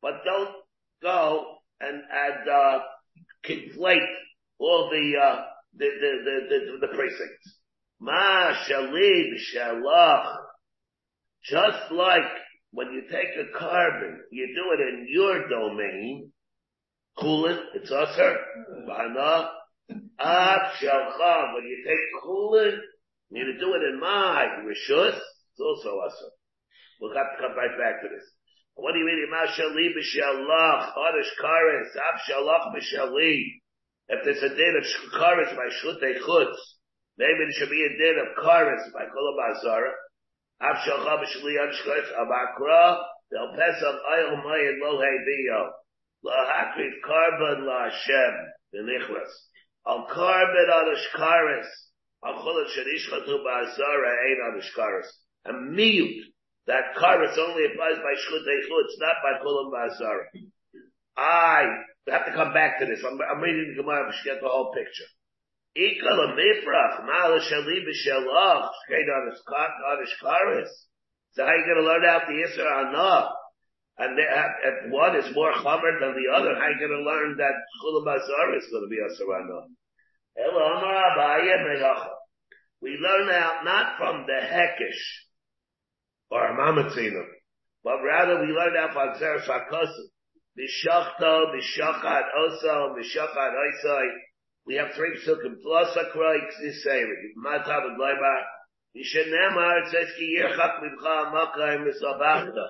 Speaker 2: but don't go and add, uh, conflate all the, uh, the, the, the, the, the precincts. Ma shalib shalach. Just like when you take a karban, you do it in your domain, Kulin, it's usher. Bana. Ab shalcha, when you take Kulin, you do it in my Rishus, it's also awesome. We'll have to come right back to this. What do you mean? Ma shalib shalach, Adish kares, ab shalach b'shalib. If there's a din of karis by shutei chutz, maybe there should be a din of karis by kolab azara. Av shalcha b'shli anshkoich abakra, del pesach ayel mayin lo hei biyo. La hakrif karban la Hashem, b'nichlas. Al karban on ashkaris, al cholat shenishchatu ba'azara ein on ashkaris. A mute, that karis only applies by shutei chutz, not by kolab azara. I have to come back to this. I'm, I'm reading the Gemara, but get the whole picture. Ikal mifrach, ma'ala shali b'shalach, straight on his on karis. So how are you going to learn out the Isra Anah? And, they, and one is more chomer than the other. How are you going to learn that Chulam Azar is going to be Isra Anah? We learn out not from the Hekish or Mamatzina, but rather we learn out from Zer Shakosim. Mishachta, Mishachat Osa, Mishachat Oisai. We have three psukim plus a kroik zisayri. Matav and Leibar. Yishenemar, it says ki yirchak mimcha amakay misabachta.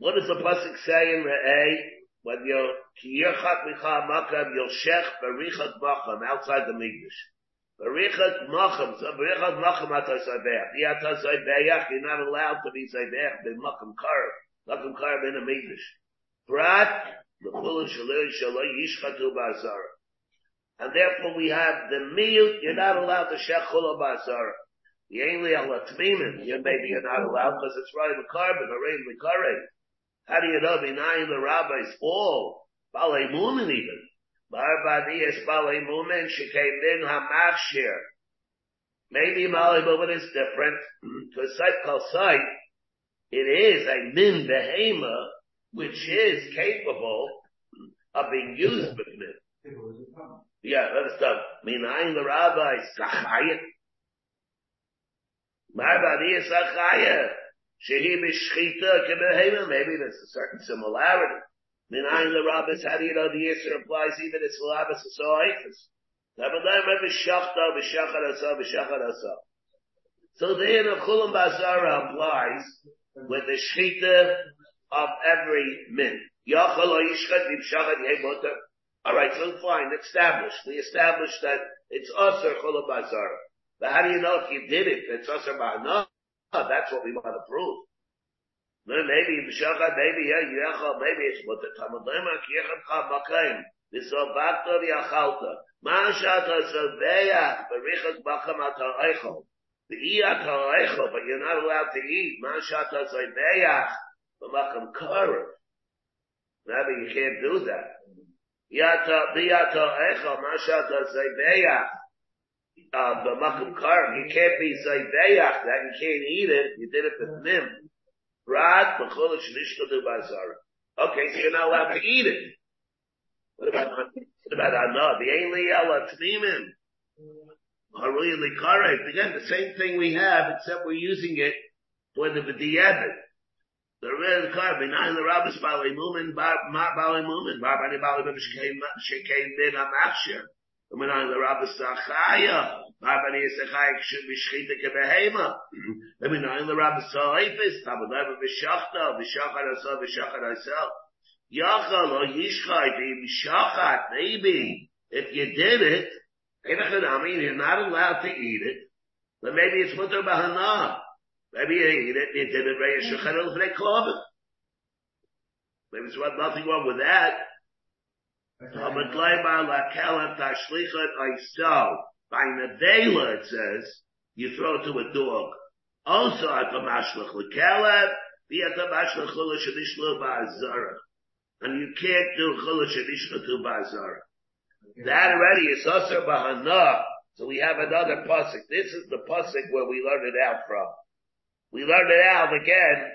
Speaker 2: What does the pasuk say in Re'eh? When you're ki yirchak mimcha amakay, you'll shech berichak macham outside the Migdash. Berichak macham, so berichak macham ata saybeach. Yata saybeach, you're not allowed to be saybeach, be macham karb. Macham karb in a Migdash. Prat, and therefore we have the meal, you're not allowed to shech chula ba'azara. The only alatmimin, you maybe you're not allowed because it's right in the karban, or in the current. How do you know behind the rabbis all? Balei Mumin even. Barbadi is Balei Mumin, she came in Hamafshir. Maybe Malay Mumin is different. To a site called site, it is a min behema, which is capable of being used with min. Yeah, us stop. Minayin the rabbi sachayit. Ma'abadi is sachayit. Maybe there's a certain similarity. Minayin the rabbi, how do you know the answer applies even to Slavas and asa. So the end of Chulam Bazara applies with the shchita of every min. Yachal or yishchat v'shachar yemotar. All right, so fine, established. We established that it's usher chulam bazara. But how do you know if you did it, it's usher ba'ana? That's what we want to prove. Maybe b'shachad, maybe yeah, yachal, uh, maybe it's what the tamadlema kiyachat cha makayim. V'sobakta v'yachalta. Ma shata saveya b'richak b'cham ata'aychol. V'iyat ha'aychol, but you're not allowed to eat. Ma shata saveya b'macham karev. Maybe you can't do that. Yata biyata echa Uh, zaybeya b'makum karm. You can't be zaybeya that you can't eat it. You did it with mim. Rad b'chol shnishkadu bazara. Okay, so you're not allowed to eat it. What about what about anah? The ainli ela tmimim. Haruy likaret. Again, the same thing we have, except we're using it for the b'di'ebit. The red car behind the rabbis balei mumen bar balei mumen bar bani balei bim shekein bin amachsher. Behind the rabbis sachaya bar bani sachaya should be shchita kebehema. Mm-hmm. Behind the rabbis sa'ifis tabadai b'shachta b'shachar asa b'shachar asa. Yachal or yishchai b'shachat maybe if you did it, I mean you're not allowed to eat it, but maybe it's mutter b'hana. Maybe he, he did it right mm-hmm. shecharel v'nei klobin. Maybe there's nothing wrong with that. Lakelat tashlichat aiso. By nevela it says, you throw it to a dog. Also at the mashlach lekelat, be at the mashlach chula shadishlo ba'azara. And you can't do chula shadishlo to ba'azara. That already is also bahana. So we have another pasuk. This is the pasuk where we learned it out from. We learned it out again.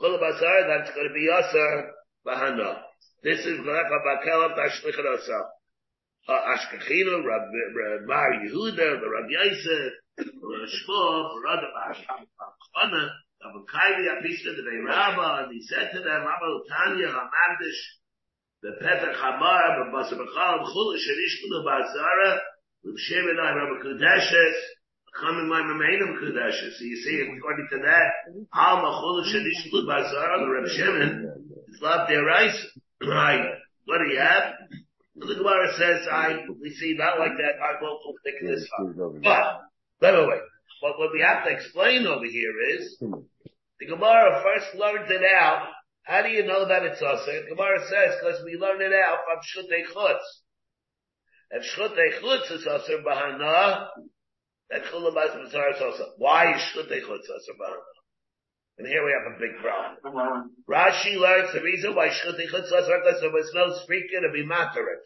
Speaker 2: Chula basar, that's going to be Yasser Bahana. This is Lecha Bakelam Tashlichat Asa. Uh, Ashkechino, Rab Bar Yehuda, the Rab Yosef, Shmuel, Radam Ashkechana, Abukaidi Apisa, the Rabba, and he said to them, Rabba Tanya, Hamandish, the Petach Hamar, the Basabachal, Chula Shadish Kula Bazara, Shemina, Rabba Kudeshes, coming my Mamainim Kudeshes. So you see, according to that, Al Machul Shadish Kula Bazara, the Reb Shimon, it's not their rice. Right. What do you have? The Gemara says, I, we see not like that, I won't think this far. But, anyway, but what we have to explain over here is, the Gemara first learned it out. How do you know that it's us? The Gemara says, because we learned it out from Shutei Chutz. If Shutei Chutz is Aser Bahana, then Chulabaz Bazar is also. Why is Shutei Chutz Aser Bahana? And here we have a big problem. Uh-huh. Rashi learns the reason why Shchuti Chutz because there was no speaker to be materet.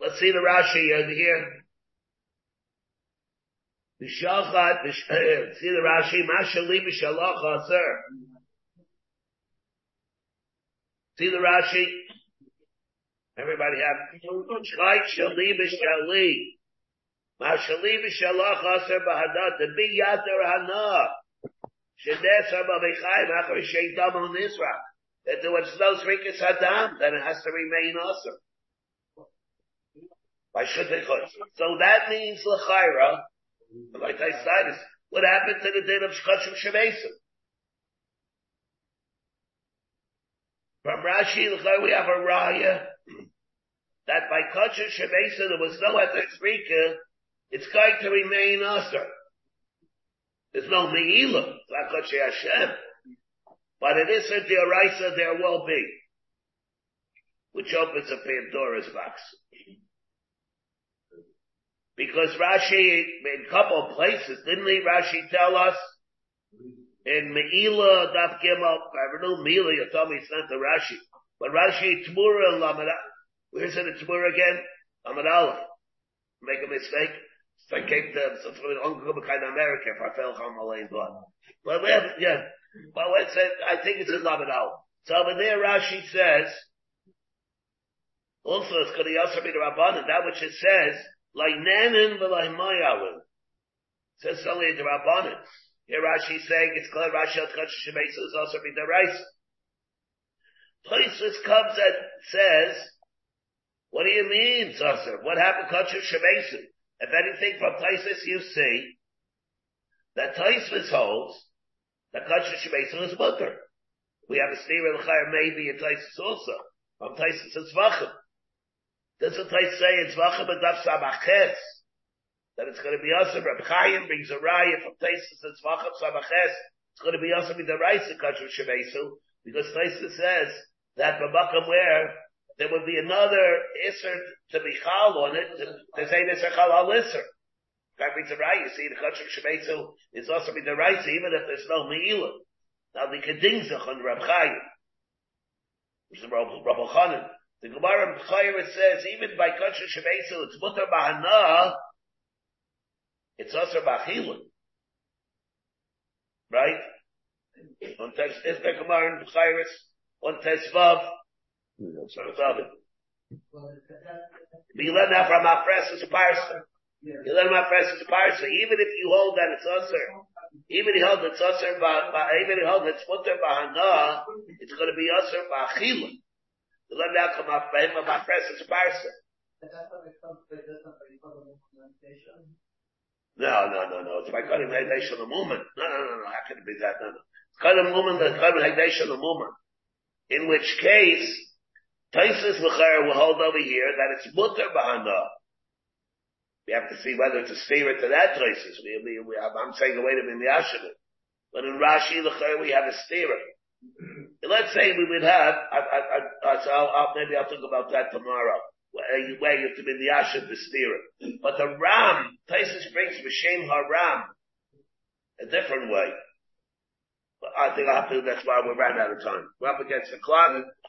Speaker 2: Let's see the Rashi over here. B'shachat, uh, uh, see the Rashi, Mashali b'shalach aser. See the Rashi? Everybody have, Shchait shali b'shali. Mashali b'shalach aser b'hadat, the big yater hana. That there was no Srikas Hadam, then it has to remain awesome. They So that means L'chaira, like I said, what happened to the din of Shkachim Shemesim? From Rashi, we have a raya, that by Kachim Shemesim there was no ethics Rika, it's going to remain awesome. There's no Lakot Hashem. But it is a Dioraisa, there will be. Which opens a Pandora's box. Because Rashi, in a couple of places, didn't he, Rashi tell us? In Me'ilah, Daf Gimel, I don't know Me'ilah, you told me it's not the Rashi. But Rashi, Tmura, Lamed, where's it, Tmura again? Aleph. Make a mistake? So I came to, so for an uncle kind of America if I fell on Malay blood. But we have, yeah. but let's say, I think it's in Lamadal. So over there Rashi says, Also, it's going to also be the Rabbanan, that which it says, like Nanin v'lai Mayawin. Says only the Rabbanan. Here Rashi saying it's called Rashi Shemesa is also be the rice. Places comes and says, what do you mean, Sasser? What happened to Tkach Shemesa? If anything from places you see, that Taisvis holds that Tkach Shemesa is mutter. We have a steer in Chayr maybe in Taisus also. From Taisus and Zvachim. Doesn't Tais say in Zvachim and Daf Samaches that it's going to be awesome. Reb Chaim brings a raya from Taisus and Zvachim Samaches. It's going to be awesome in the rice of Kachur Shemesu because Taisus says that Babakam where there would be another Isser to be Chal on it to, to say this Chal al Isser. That brings a raya. You see the Kachur Shemesu is also be the rice even if there's no Me'ilah. Now the Kedingzach on Rab Chaim, which is Rab Chanan. The Gemara in Chaim says, even by Kosher Shemesu, it's Mutter Bahana, it's also Bachilun. Right? On Tesh, is the Gemara in Chaim, on Teshvav, we learn that from our precious parson. You learn our precious parson. Even if you hold that it's usher, even if you hold it's usher, even if you hold it's mutter bahana, it's going to be usher ba'achilun. You learn that from our, from parson. No, no, no, no. It's by Hagdash of the moment. No, no, no, no. How can it be that? No, no. Kadim moment, the Kadim Hagdash the moment. In which case, Taisus Mecher will hold over here that it's mutter bahana. We have to see whether it's a spirit to that Taisus. I'm saying way to be Miyashimit. But in Rashi Lecher we have a stira. Let's say we would have, I, I, I, so I'll, I'll, maybe I'll talk about that tomorrow. Where you, where you have to be in the Yashin, the stira. But the Ram, Taisus brings Mishem HaRam a different way. But I think I have to, that's why we ran out of time. We're up against the clock,